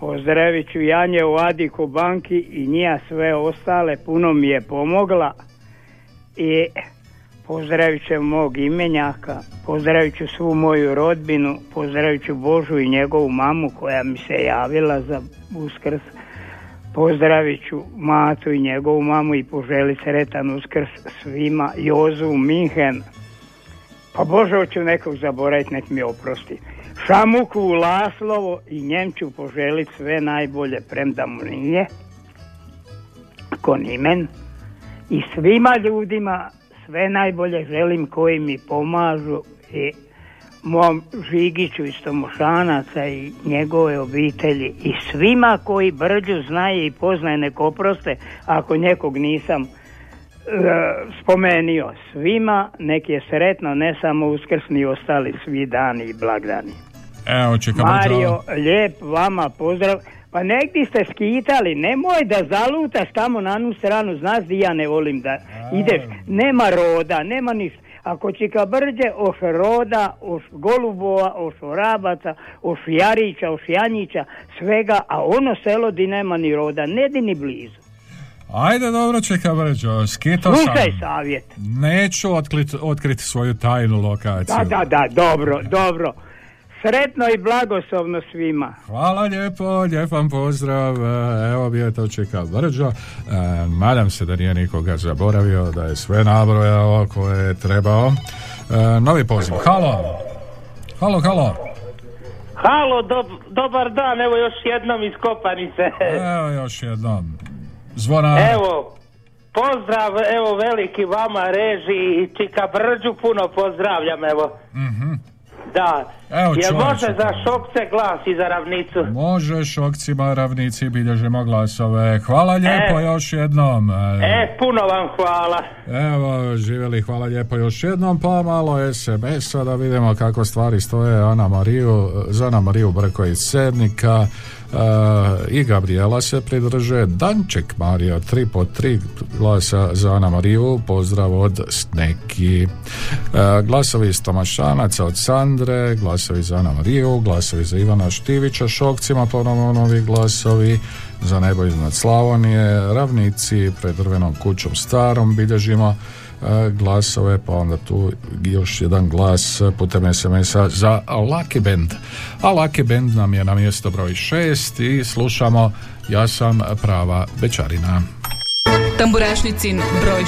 Pozdravit ću Janje u Adiku banki i njija sve ostale. Puno mi je pomogla. I pozdravit ću mog imenjaka, pozdravit ću svu moju rodbinu, pozdravit ću Božu i njegovu mamu koja mi se javila za uskrs. Pozdravit ću Matu i njegovu mamu i poželit sretan uskrs svima, Jozu, Minhen. Pa Bože, hoću nekog zaboraviti, nek mi oprosti. Šamuku Laslovo i njem ću poželit sve najbolje, premda mu nije. Konimen. I svima ljudima sve najbolje želim koji mi pomažu i mom Žigiću iz Tomošanaca i njegove obitelji i svima koji Brđu znaje i poznaje nek oproste ako nekog nisam e, spomenio. Svima nek je sretno ne samo uskrsni ostali svi dani i blagdani. Evo, čekam Mario, lijep vama pozdrav. Pa negdje ste skitali, nemoj da zalutaš tamo na onu stranu, znaš di ja ne volim da ideš, nema roda, nema ništa. Ako čika brđe, oš roda, oš golubova, oš orabaca, oš jarića, oš janjića, svega, a ono selo di nema ni roda, ne di ni blizu. Ajde, dobro, čeka Brđo, skitao sam. Slušaj savjet. Neću otklit- otkriti svoju tajnu lokaciju. Da, da, da, dobro, dobro. Sretno i blagoslovno svima. Hvala lijepo, lijep vam pozdrav. E, Evo bio je to čeka Brđo. E, nadam se da nije nikoga zaboravio, da je sve nabrojao koje je trebao. E, novi poziv. Halo. Halo, halo. Halo, dob- dobar dan, evo još jednom iz Kopanice. Evo još jednom. Zvona. Evo, pozdrav, evo veliki vama reži i Čika Brđu, puno pozdravljam, evo. Mhm. Da, Evo, jel može za šokce glas i za ravnicu? Može šokcima ravnici bilježimo glasove. Hvala lijepo E. još jednom. E, puno vam hvala. Evo, živjeli, hvala lijepo još jednom, pa malo SMS-a da vidimo kako stvari stoje. Ana Mariju, za Ana Mariju Brko iz Sednika e, i Gabriela se pridruže. Danček Marija, tri po tri glasa za Ana Mariju, pozdrav od Sneki. E, glasovi iz Tomašanaca od Sandre, glasovi za Ana Mariju, glasovi za Ivana Štivića, Šokcima ponovno novi glasovi, za nebo iznad Slavonije, ravnici pred drvenom kućom starom bilježimo glasove, pa onda tu još jedan glas putem SMS-a za Lucky Band. A Lucky Band nam je na mjesto broj 6 i slušamo Ja sam prava bečarina. Tamburašnicin broj 6.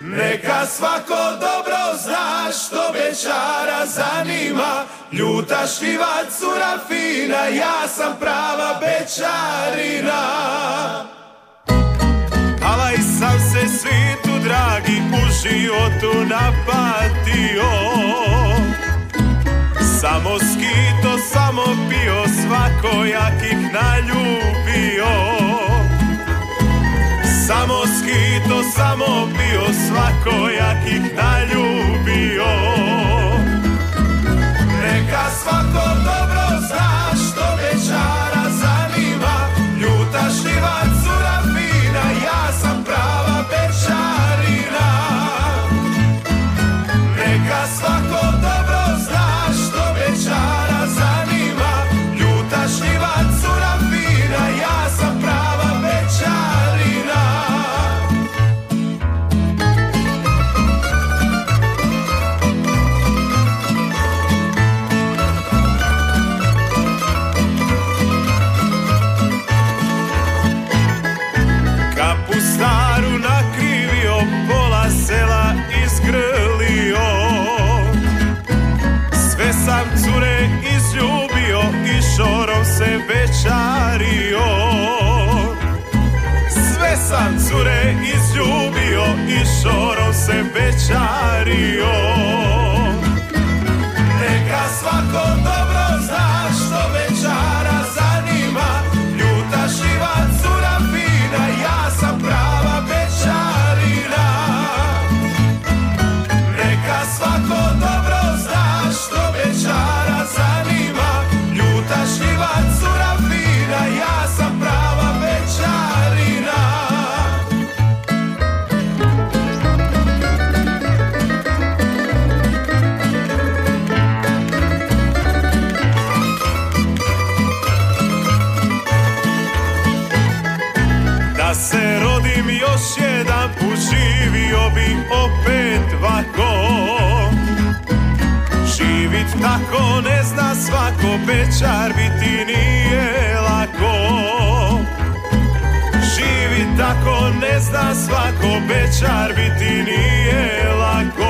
Neka svako dobro zna što bečara zanima Ljuta štiva cura fina, ja sam prava bečarina svitu dragi u životu napatio. Samo skito, samo pio, svakojakih naljubio. Samo skito, samo bio svakojakih naljubio. Neka svako dobro večario. Sve sam cure izljubio i šorom se večario. Neka svako dobro tako ne zna svako Bečar biti nije lako. Živit tako ne zna svako Bečar biti nije lako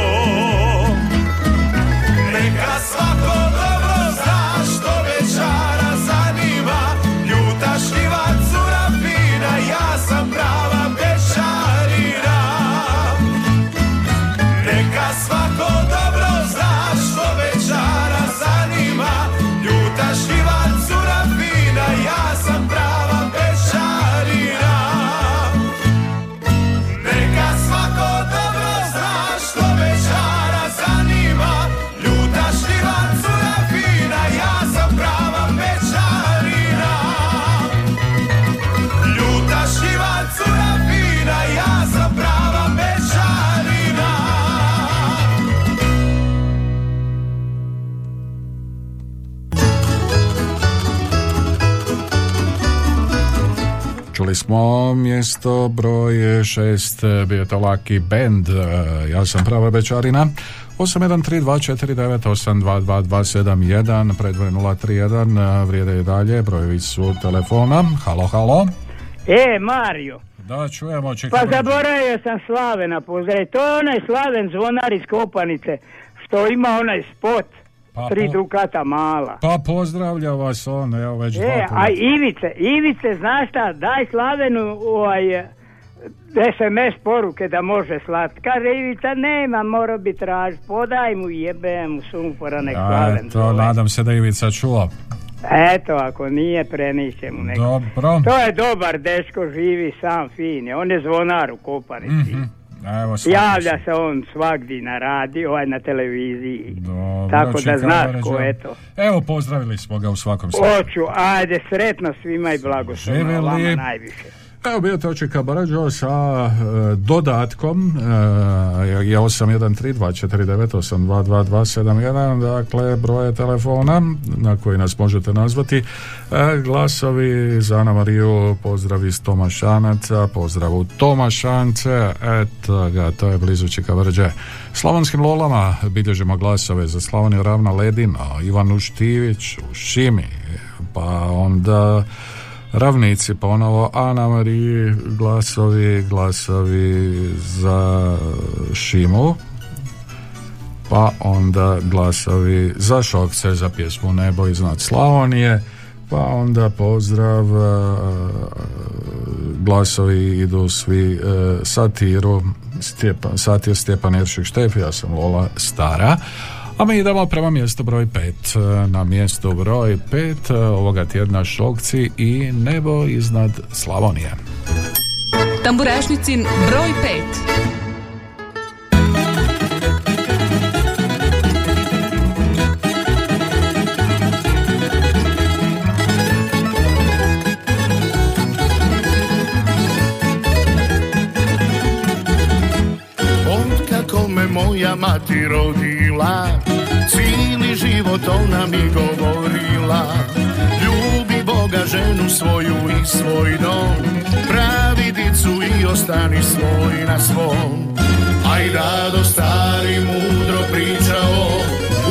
smo mjesto broj šest, bio to Lucky Band, e, ja sam prava bečarina. 813249822271, predvoj 031, vrijede i dalje, brojevi su telefona. Halo, halo. E, Mario, Da, čujemo, pa čekamo. zaboravio sam Slavena pozdraviti. To je onaj Slaven zvonar iz Kopanice, što ima onaj spot, Pa, tri dukata mala. Pa pozdravlja vas on, evo već dva E, puta. a Ivice, Ivice, znaš šta, daj Slavenu ovaj, SMS poruke da može slat. Kaže Ivica, nema, mora bi traž, podaj mu jebe mu sumpora, nek Slaven to zove. nadam se da Ivica čuo. Eto, ako nije, preniće mu neko. Dobro. To je dobar dečko, živi sam fin je. On je zvonar u Kopanici. Mhm. Evo, Javlja se on svagdi na radio, ovaj na televiziji. Dobro, Tako da Ređo. ko je to. Evo, pozdravili smo ga u svakom slučaju. Hoću, ajde, sretno svima i blagoslovno vama najviše. Evo bio to Čika Barađo sa e, dodatkom e, je 813249822271 dakle broje telefona na koji nas možete nazvati E, glasovi za Ana Mariju pozdrav iz Tomašanaca pozdrav u Tomašance eto ga to je blizu Čika Brđe. Slavonskim Lolama bilježimo glasove za Slavoniju Ravna Ledino Ivanu Štivić u Šimi pa onda Ravnici ponovo, Ana Mariji, glasovi, glasovi za Šimu, pa onda glasovi za Šokce, za pjesmu Nebo iznad Slavonije, pa onda pozdrav, e, glasovi idu svi e, satiru, Stjepan, satir Stjepan Jeršik Štef, ja sam Lola Stara, a mi idemo prema mjestu broj 5. Na mjestu broj 5 ovoga tjedna Šokci i nebo iznad Slavonije. Tamburašnicin broj 5. Od kako me moja mati rodila Cijeli život ona mi govorila. Ljubi Boga ženu svoju i svoj dom. Pravi dicu i ostani svoj na svom. Aj rado stari mudro pričao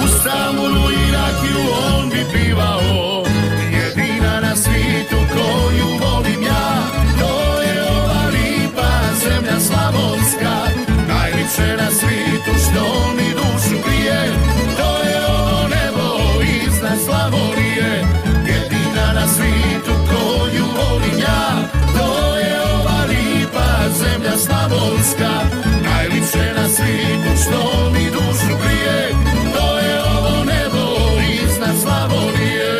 U Stambulu i rakiju on bi pivao Jedina na svijetu koju volim ja To je ova lipa zemlja slavonska. Najlipše na svijetu što mi dušu grije zemlja slavonska Najlipše na svijetu što mi dušu grije To je ovo nebo iznad Slavonije.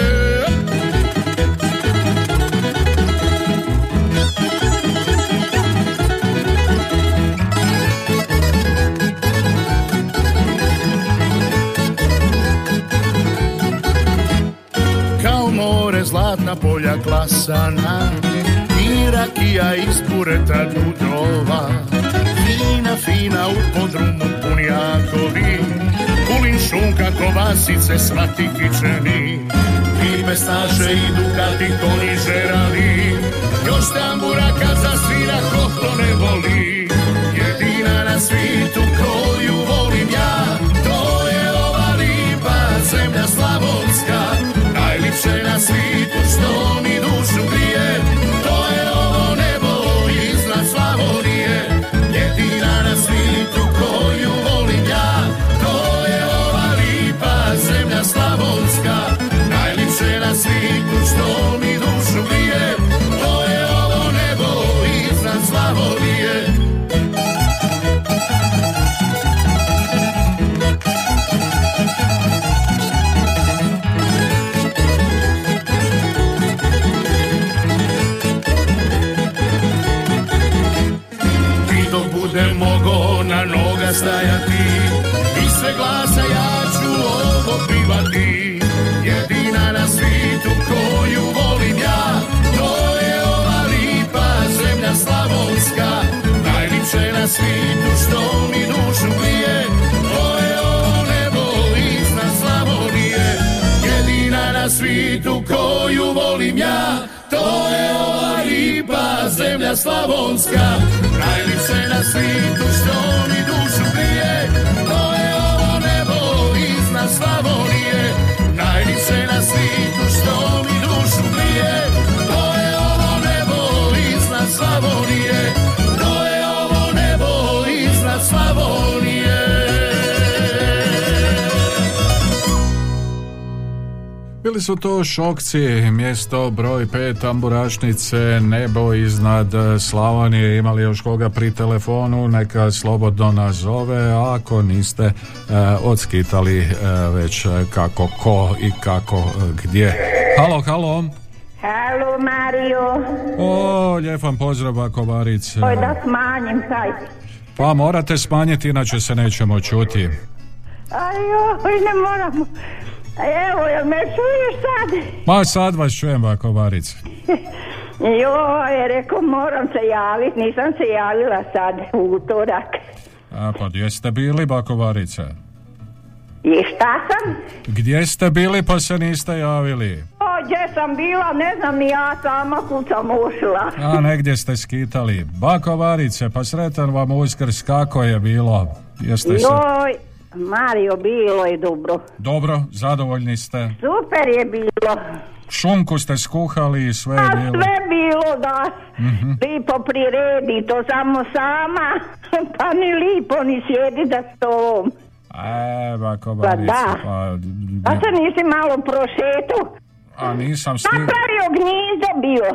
Kao more zlatna polja klasana rakija iz kureta dudova. Fina, fina u podrumu punijakovi Kulin šunka, kovasice, svati kičeni. I pestaše i dukati to ni žerali. Još tambura kad zasvira ko to ne voli. Jedina na svitu koju volim ja To je ova lipa zemlja slavonska. Najljepše na svitu što mi dušu grije svitu što mi dušu grije To je ovo nebo iznad Slavonije. Ti dok budem mogo na noga stajati I sve glasa ja ću ovo pivati. Jedina na svijetu koju volim ja To je ova lipa zemlja slavonska. Najlipše na svijetu što mi dušu grije To je ovo nebo iznad Slavonije. Jedina na svijetu koju volim ja To je ova lipa zemlja slavonska. Najlipše na svijetu što mi Bili su to šokci, mjesto broj pet tamburašnice, nebo iznad e, Slavonije, imali još koga pri telefonu, neka slobodno nazove, a ako niste e, odskitali e, već e, kako ko i kako e, gdje. Halo, halo. Halo Mario, O, lijep vam pozdrav, Bakovarice. oj da smanjim taj. Pa morate smanjiti, inače se nećemo čuti. Aj, oj, ne moram. Evo, jel me čuješ sad? Ma sad vas čujem, Bakovarice. Joj, rekao, moram se javiti, nisam se javila sad u utorak. A pa gdje ste bili, Bakovarice? I šta sam? Gdje ste bili pa se niste javili? O, gdje sam bila, ne znam ni ja sama kud sam ušla. A negdje ste skitali. Bakovarice, pa sretan vam uskrs, kako je bilo? Jeste se... Mario, bilo je dobro. Dobro, zadovoljni ste. Super je bilo. Šunku ste skuhali i sve je A bilo. sve bilo, da. Mhm. Lipo priredi, to samo sama. Pa ni lipo ni sjedi za stolom. E, Bakovarice, Pa da. pa... A se nisi malo prošetu? A nisam stigao... Napravio gnjizdo bio.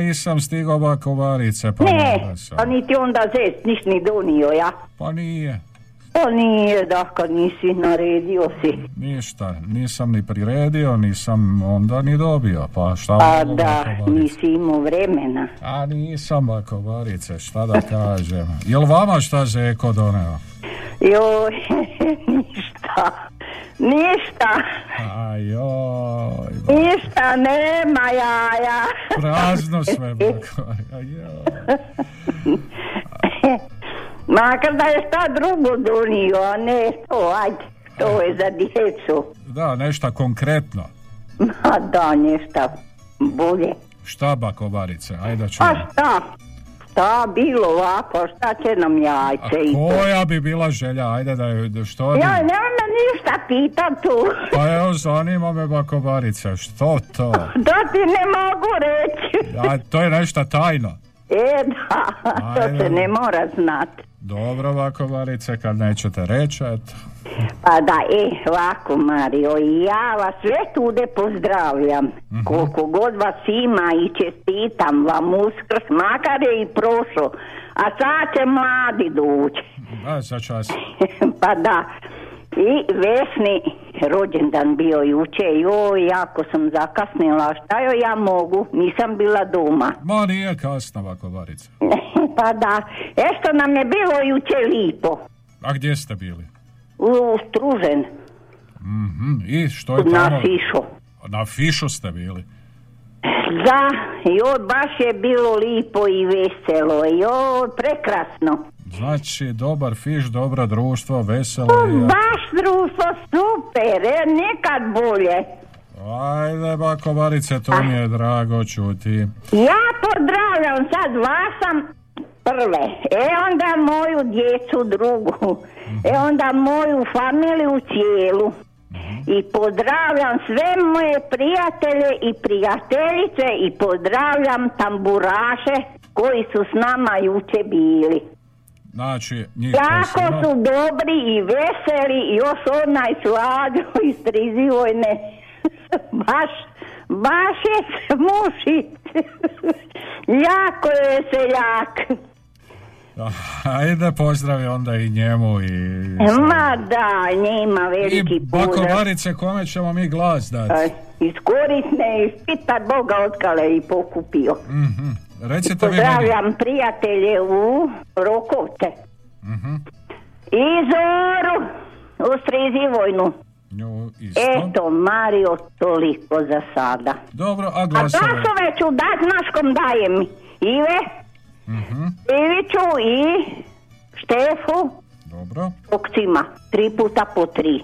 Nisam stigao Bakovarice, pa Ne, pa niti onda zec nis ni donio ja. Pa nije. Pa nije, da kad nisi naredio si. Ništa, nisam ni priredio, nisam onda ni dobio, pa šta A da, Bakovarice? nisi imao vremena. A nisam Bakovarice, šta da kažem. Jel vama šta Zeko doneo? Joj, ništa. Ništa. Ajoj, Ništa nema jaja. prazno sve Bakovarice. Ajoj. Makar da je šta drugo donio, a ne to, ajde. To je za djecu. Da, nešto konkretno. Ma da, nešto bolje. Šta Bakovarice, ajde A čujem. šta? Šta bilo ovako, šta će nam jajce i to? Koja bi bila želja, ajde da je, da što bi... Ja nema ništa pitat tu. Pa evo, zanima me Bakovarice, što to? Da ti ne mogu reći. A, to je nešto tajno. E da, to se ne mora znat. Dobro, Bakovarice, kad nećete reći, eto. Pa da, e, ovako Mario, ja vas sve tude pozdravljam. Mhm. Koliko god vas ima i čestitam vam uskrs, makar je i prošlo. A sad će mladi doći. A, za čas. pa da. I Vesni rođendan bio juče, joj, jako sam zakasnila, šta joj ja mogu, nisam bila doma. Ma nije kasno, Bakovarice. pa da, ešto nam je bilo juče lipo, A gdje ste bili? u Stružen, Mhm, I što je na tamo? Fišu. Na fišu ste bili. Da, joj, baš je bilo lipo i veselo, joj, prekrasno. Znači, dobar fiš, dobro društvo, veselo Pa je. Baš društvo super, e, nikad bolje. Ajde, Bakovarice, to mi je drago čuti. Ja pozdravljam sad vas sam prve, e onda moju djecu drugu, e onda moju familiju cijelu. I pozdravljam sve moje prijatelje i prijateljice i pozdravljam tamburaše koji su s nama juče bili. Znači, njih Jako posebno- su dobri i veseli i još onaj slađo iz Trizivojne. baš, baš je smušit. jako je seljak. Ajde, pozdravi onda i njemu i... Ma da, njima veliki I. Bakovarice, kome ćemo mi glas dati? E, Iz korisne, iz pita Boga otkale i pokupio. Mhm. Recite vi meni. Pozdravljam prijatelje u Rokovce. I Zoru u Strizivojnu. Nju isto. Eto, Mario, toliko za sada. Dobro, a A glasove? glasove ću dat, znaš kom dajem? Ive, Mhm. Iviću i Štefu, Dobro. Okcima, tri puta po tri.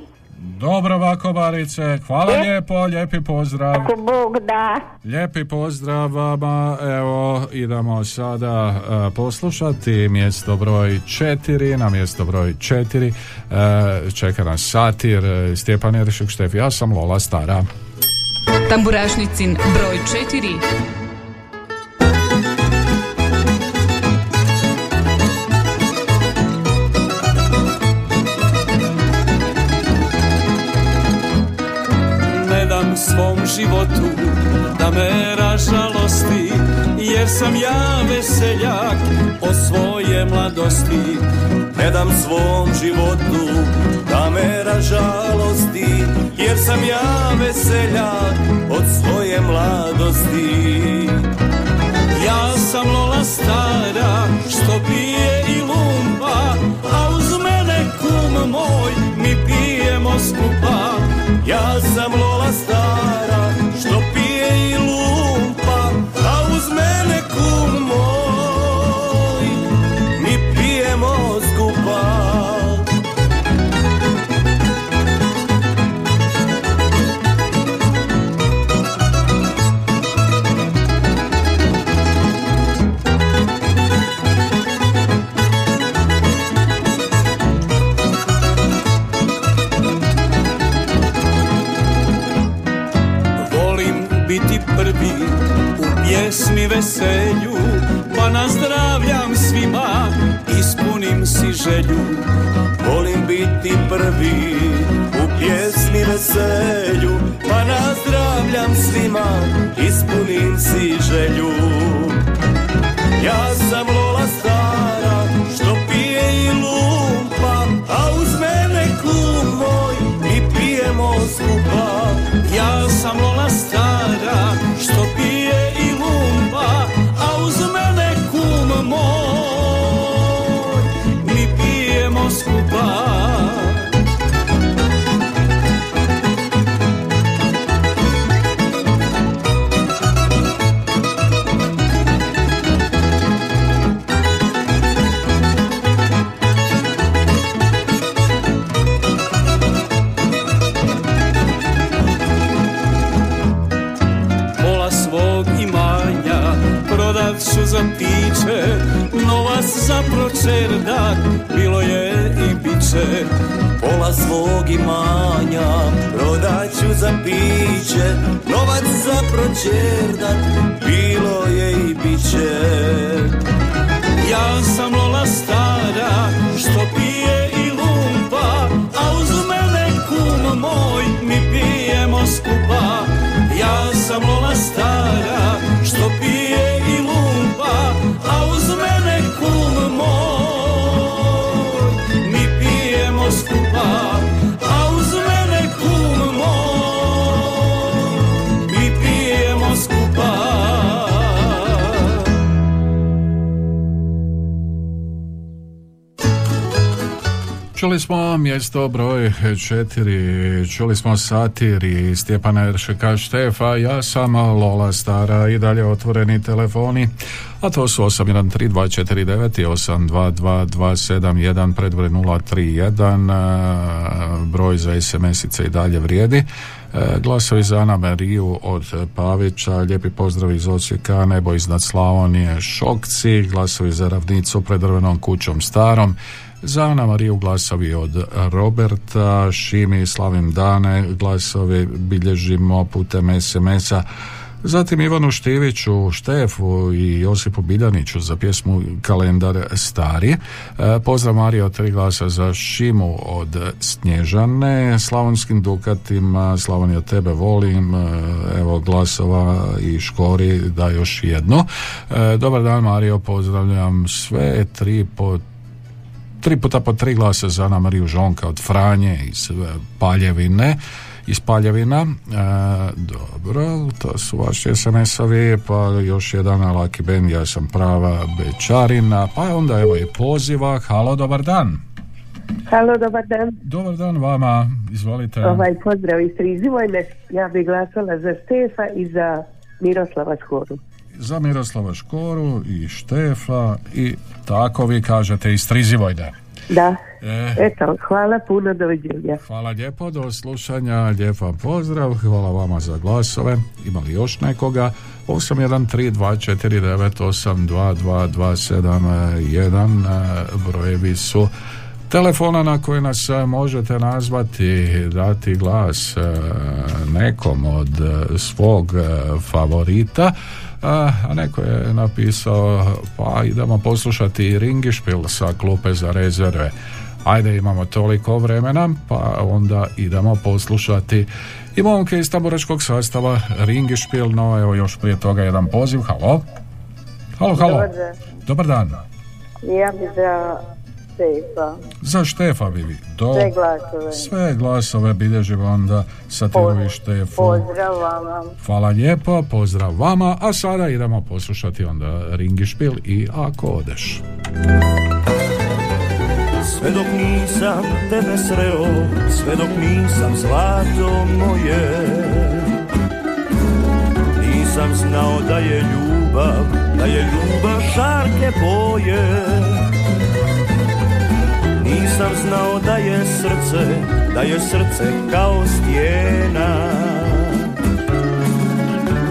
Dobro, ovako, Barice. Hvala lijepo, lijepi pozdrav. Ako Bog da. Lijepi pozdrav vama. Evo, idemo sada e, poslušati mjesto broj četiri. Na mjesto broj četiri e, čeka nas satir e, Stjepan Jeršik Štef. Ja sam Lola Stara. Tamburašnicin broj 4. Životu da me ražalosti Jer sam ja veseljak o svoje mladosti. Ne dam svom životu da me ražalosti Jer sam ja veseljak od svoje mladosti. Ja sam Lola stara što pije mjesto broj četiri, čuli smo satir i Stjepana Eršeka Štefa, ja sam Lola Stara i dalje otvoreni telefoni, a to su 813249 i 822271 predvore 031, broj za SMS-ice i dalje vrijedi. E, Glasovi za Ana Mariju od Pavića, lijepi pozdrav iz Osijeka, nebo iznad Slavonije, Šokci, glasovi za ravnicu pred drvenom kućom starom, za Ana Mariju glasovi od Roberta, Šimi, Slavim Dane, glasovi bilježimo putem SMS-a. Zatim Ivanu Štiviću, Štefu i Josipu Biljaniću za pjesmu Kalendar stari. E, Pozdrav Mario, tri glasa za Šimu od Snježane, Slavonskim Dukatima, Slavonija tebe volim, e, evo glasova i Škori da još jedno. E, Dobar dan Mario, pozdravljam sve tri po tri puta po tri glasa za Ana Mariju Žonka od Franje iz e, Paljevine iz Paljevina. E, dobro, to su vaši SMS-ovi, pa još jedan Laki Ben, ja sam prava Bečarina, pa onda evo i poziva. Halo, dobar dan. Halo, dobar dan. Dobar dan vama, izvolite. Ovaj pozdrav iz Trizivojne. Ja bih glasala za Stefa i za Miroslava Škoru. Za Miroslava Škoru i Štefa i tako vi kažete iz Trizivojne. Da. E. Eto, hvala puno, doviđenja. Hvala lijepo, do slušanja, lijep vam pozdrav, hvala vama za glasove. Ima li još nekoga? 813249822271 e, brojevi su telefona na koje nas e, možete nazvati, dati glas e, nekom od svog favorita a neko je napisao pa idemo poslušati Ringišpil sa klupe za rezerve. Ajde imamo toliko vremena pa onda idemo poslušati i momke iz taboračkog sastava Ringišpil. No evo još prije toga jedan poziv. Halo? Halo halo. Dobar dan. Ja bih za Stefa. za Štefa bi vi do Sve glasove. sve glasove bilježimo onda satirovi Štefu Pozdrav vama. Hvala lijepo, pozdrav vama, a sada idemo poslušati onda Ringišpil i Ako odeš. Sve dok nisam tebe sreo, sve dok nisam zlato moje Nisam znao da je ljubav, da je ljubav šarke boje Nisam znao da je srce, da je srce kao stijena.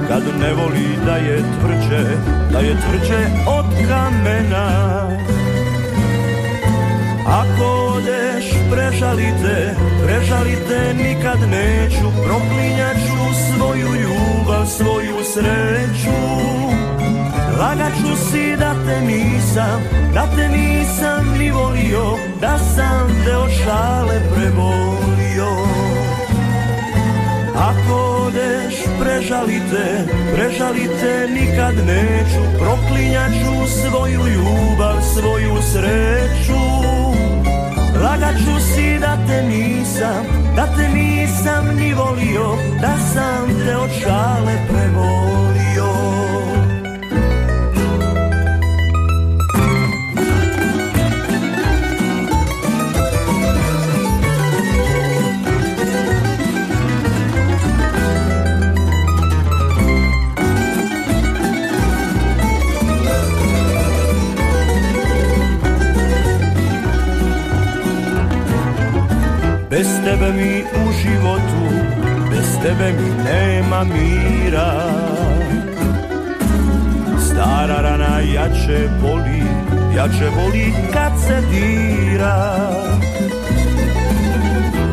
Kad ne voli da je tvrđe, da je tvrđe od kamena. Ako odeš, prežalite, prežalite, nikad neću. Proklinjat ću svoju ljubav, svoju sreću Lagat ću si da te nisam, da te nisam ni volio Da sam te od šale prebolio. Ako odeš, prežalite, prežalite, nikad neću Proklinjat ću svoju ljubav, svoju sreću. Lagat ću si da te nisam, da te nisam ni volio Da sam te od šale prevolio Bez tebe mi u životu, bez tebe mi nema mira. Stara rana jače boli, jače boli kad se dira.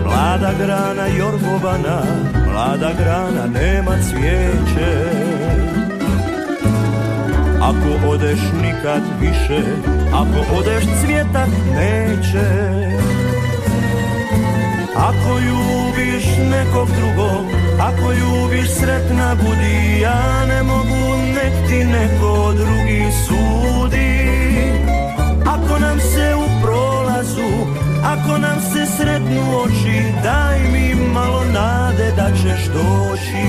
Mlada grana jorgovana, mlada grana nema cvijeće. Ako odeš nikad više, ako odeš cvjetak neće ako ljubiš nekog drugog, ako ljubiš sretna budi, ja ne mogu nek ti neko drugi sudi. Ako nam se u prolazu, ako nam se sretnu oči, daj mi malo nade da ćeš doći.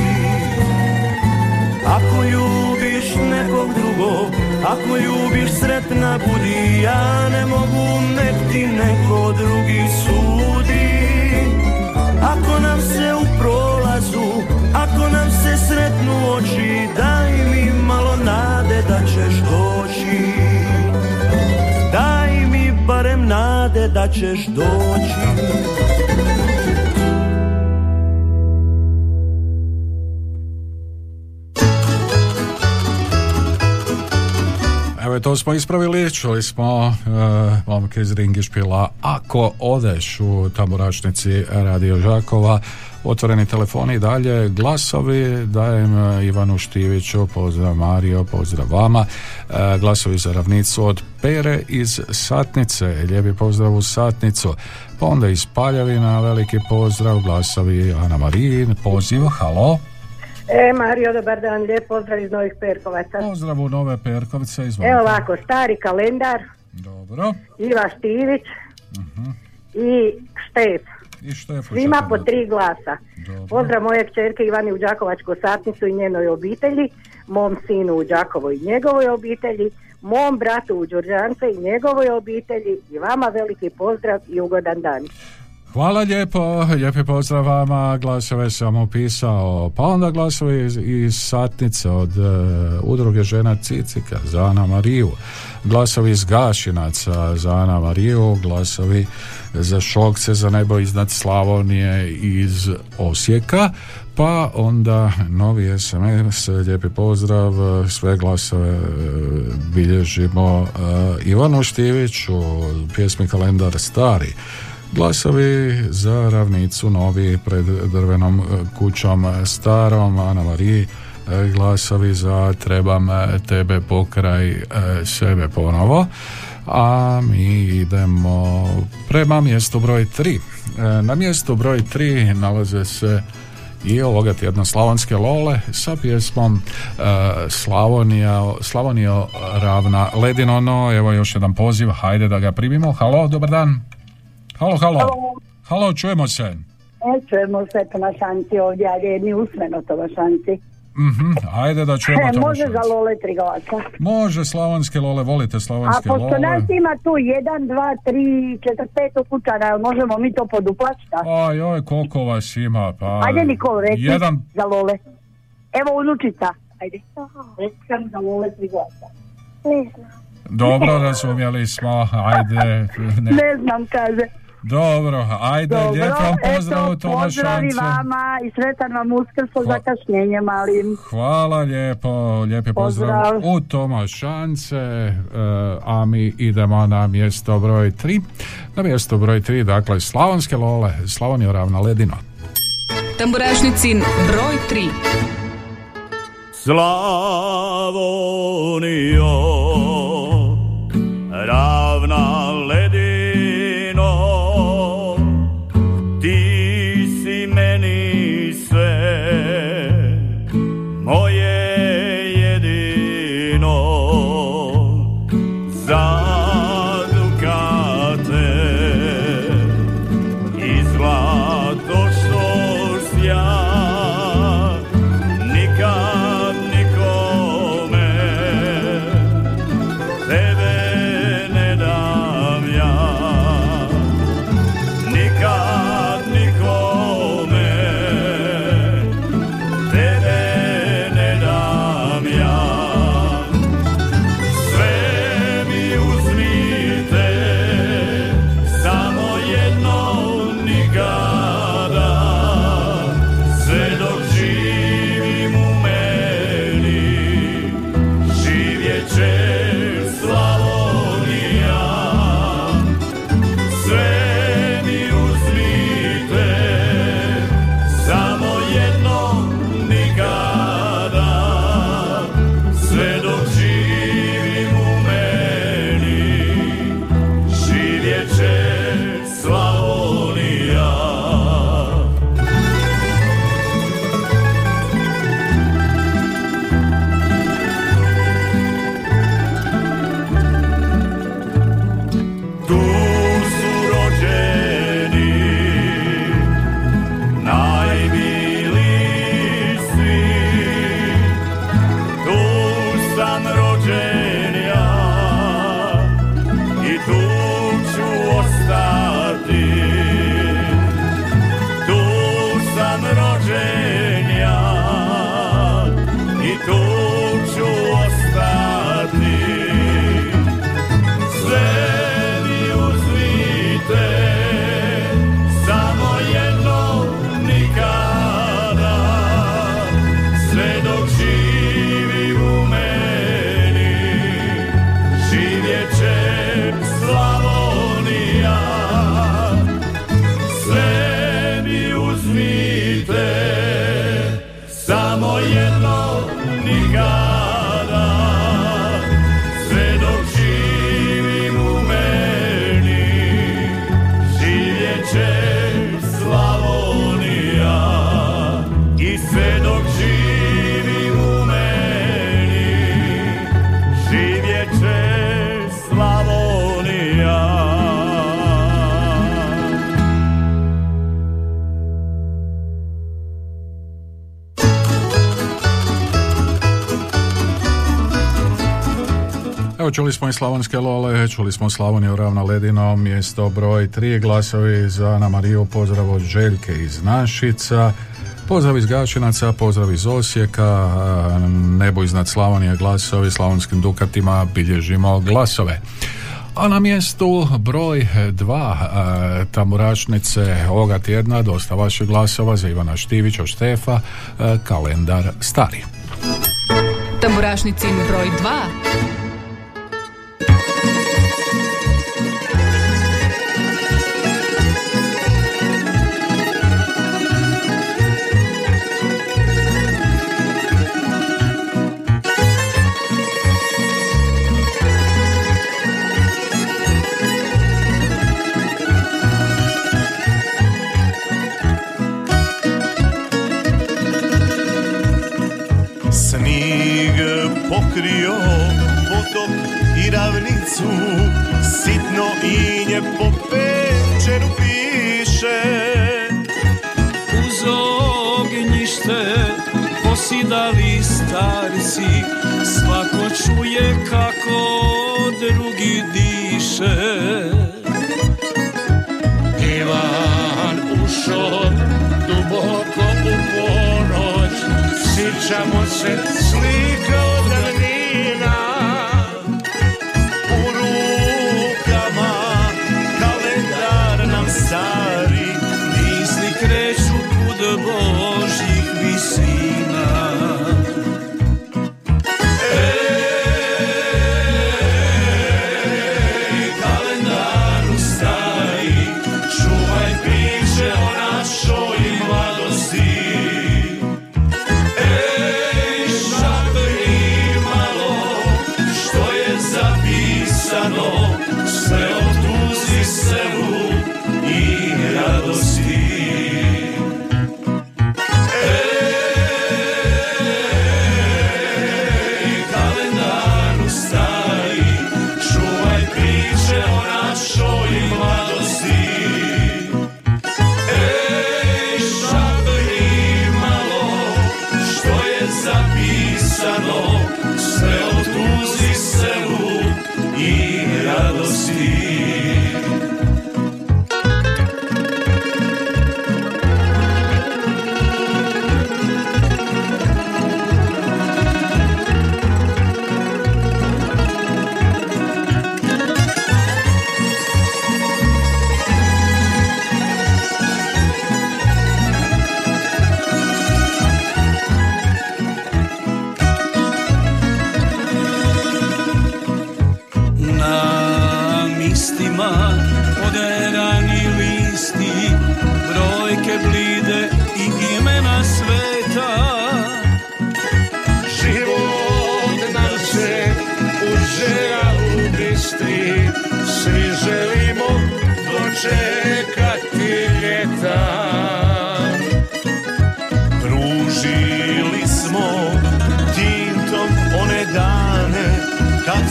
Ako ljubiš nekog drugog, ako ljubiš sretna budi, ja ne mogu nek ti neko drugi sudi. Ako nam se u prolazu, ako nam se sretnu oči, daj mi malo nade da ćeš doći. Daj mi barem nade da ćeš doći. To smo ispravili, čuli smo uh, momke iz Ringišpila Ako odeš u taboračnici Radio Žakova Otvoreni telefoni i dalje glasovi dajem uh, Ivanu Štiviću pozdrav Mario, pozdrav vama. Uh, glasovi za ravnicu od Pere iz Satnice lijepi pozdrav u Satnicu. Pa onda iz Paljavina veliki pozdrav glasovi Ana Marijin poziv, halo E, Mario, dobar dan, lijep pozdrav iz Novih Perkovaca. pozdrav u Nove Perkovice izvolite. Evo ovako, stari kalendar, Dobro. Iva Štivić i Štef. I Štef. Svima po tri glasa. Pozdrav moje kćerke Ivani u Đakovačku satnicu i njenoj obitelji, mom sinu u Đakovoj i njegovoj obitelji, mom bratu u Đurđance i njegovoj obitelji i vama veliki pozdrav i ugodan dan. Hvala lijepo, lijepi pozdrav vama, glasove sam upisao, pa onda glasovi iz, iz satnice od e, udruge žena Cicika za Ana Mariju, glasovi iz Gašinaca za Ana Mariju, glasovi za Šokce za nebo iznad Slavonije iz Osijeka, pa onda novi SMS, lijepi pozdrav, sve glasove e, bilježimo e, Ivanu Štiviću, pjesmi Kalendar Stari, Glasovi za ravnicu novi pred drvenom e, kućom starom Ana Mariji e, glasovi za trebam e, tebe pokraj sebe ponovo. A mi idemo prema mjestu broj 3 na mjestu broj 3 nalaze se i ovoga tjedna Slavonske Lole sa pjesmom Slavonija, Slavonio ravna ledino, no evo još jedan poziv, hajde da ga primimo, halo, dobar dan Halo, halo. Halo, čujemo se. E, čujemo se Tomašanci ovdje, ali jedni usmeno Tomašanci. Mhm, ajde da čujemo E, može za Lole tri glasa. Može, slavonske lole, volite A slavonske pošto lole. nas ima tu jedan, dva, tri, četiri, pet kućana, jel možemo mi to poduplati šta? Aj, oj, koliko vas ima, pa... Ajde Nikol, reci Jedan, za Lole. Evo unučica. Ajde. Reci sam za Lole tri glasa. Ne znam. dobro razumjeli smo, ajde. Ne. Ne znam, kaže. Dobro, ajde, Dobro, lijep vam pozdrav u eto, pozdravi Tomašance. vama i sretan vam uskrs po zakašnjenje malim. Hvala lijepo, lijepi pozdrav, Pozdrav. u Tomašance, e, a mi idemo na mjesto broj 3. Na mjesto broj 3, dakle, Slavonske lole, Slavonija ravna ledino. Tamburašnicin broj 3. Slavonio ravna čuli smo i Slavonske Lole, čuli smo Slavoniju ravna ledino, mjesto broj tri glasovi za Ana Mariju, pozdrav od Željke iz Našica, pozdrav iz Gašinaca, pozdrav iz Osijeka, nebo iznad Slavonije glasovi, slavonskim dukatima bilježimo glasove. A na mjestu broj dva e, tamburačnice ovoga tjedna dosta vaših glasova za Ivana Štivića, Štefa, e, kalendar stari. Tamburašnicin broj 2. pokrio potok i ravnicu Sitno inje po pečeru piše. Uz ognjište posidali starci Svako čuje kako drugi diše. Ivan ušo duboko u ponoć Sjećamo se slika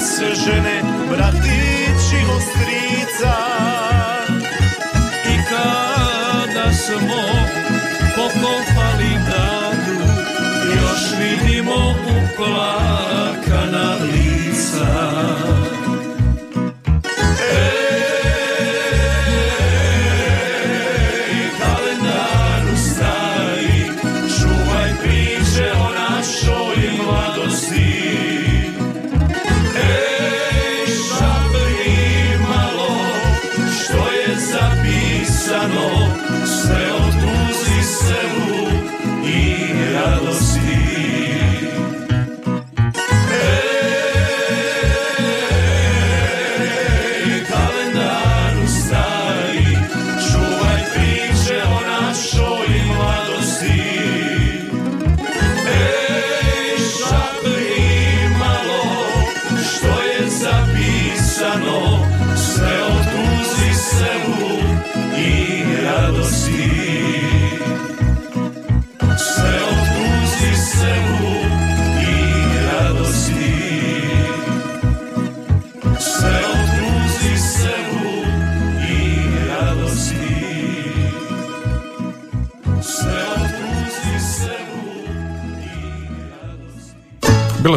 se žene bratići od strica. I kada smo pokopali nadu Još vidimo uplakana lica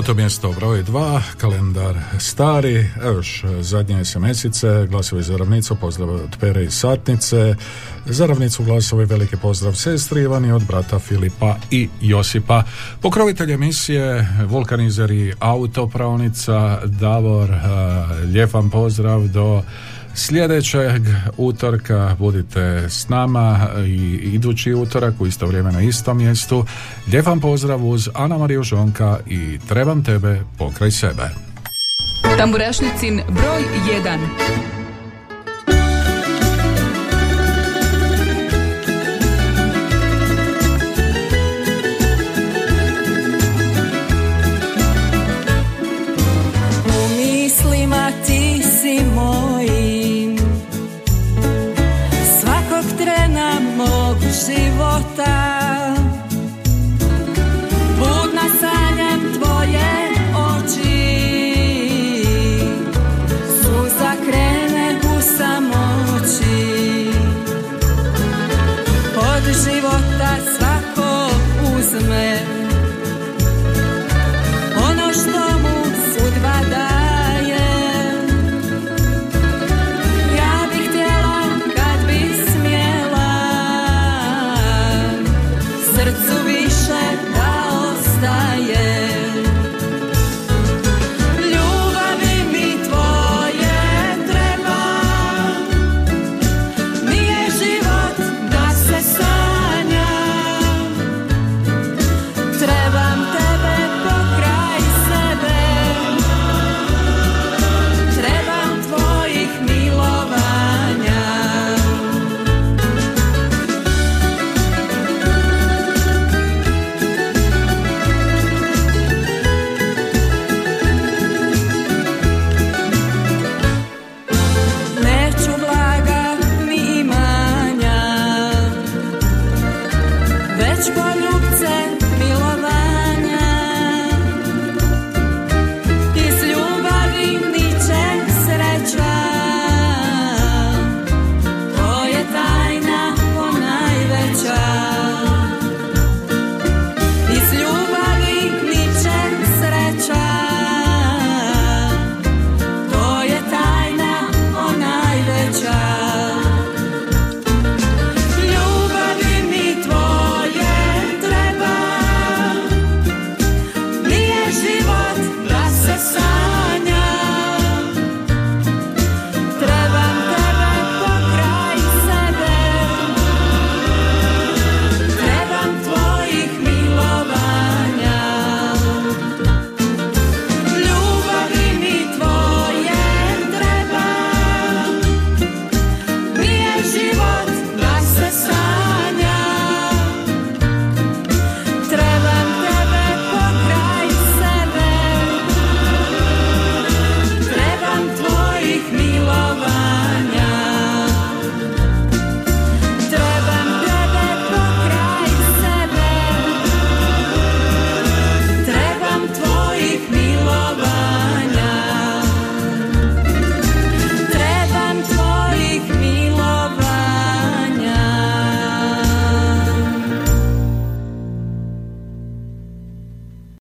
Bilo to mjesto broj 2, kalendar stari, evo još zadnje SMS-ice, glasovi za ravnicu, pozdrav od Pere i Satnice, za ravnicu glasovi veliki pozdrav sestri Ivani od brata Filipa i Josipa. Pokrovitelj emisije, vulkanizer i autopravnica Davor, eh, lijep pozdrav do Sljedećeg utorka budite s nama i idući utorak u isto vrijeme na istom mjestu. Lijep vam pozdrav uz Ana Mariju Žonka i Trebam tebe pokraj sebe. Tamburašnicin broj 1.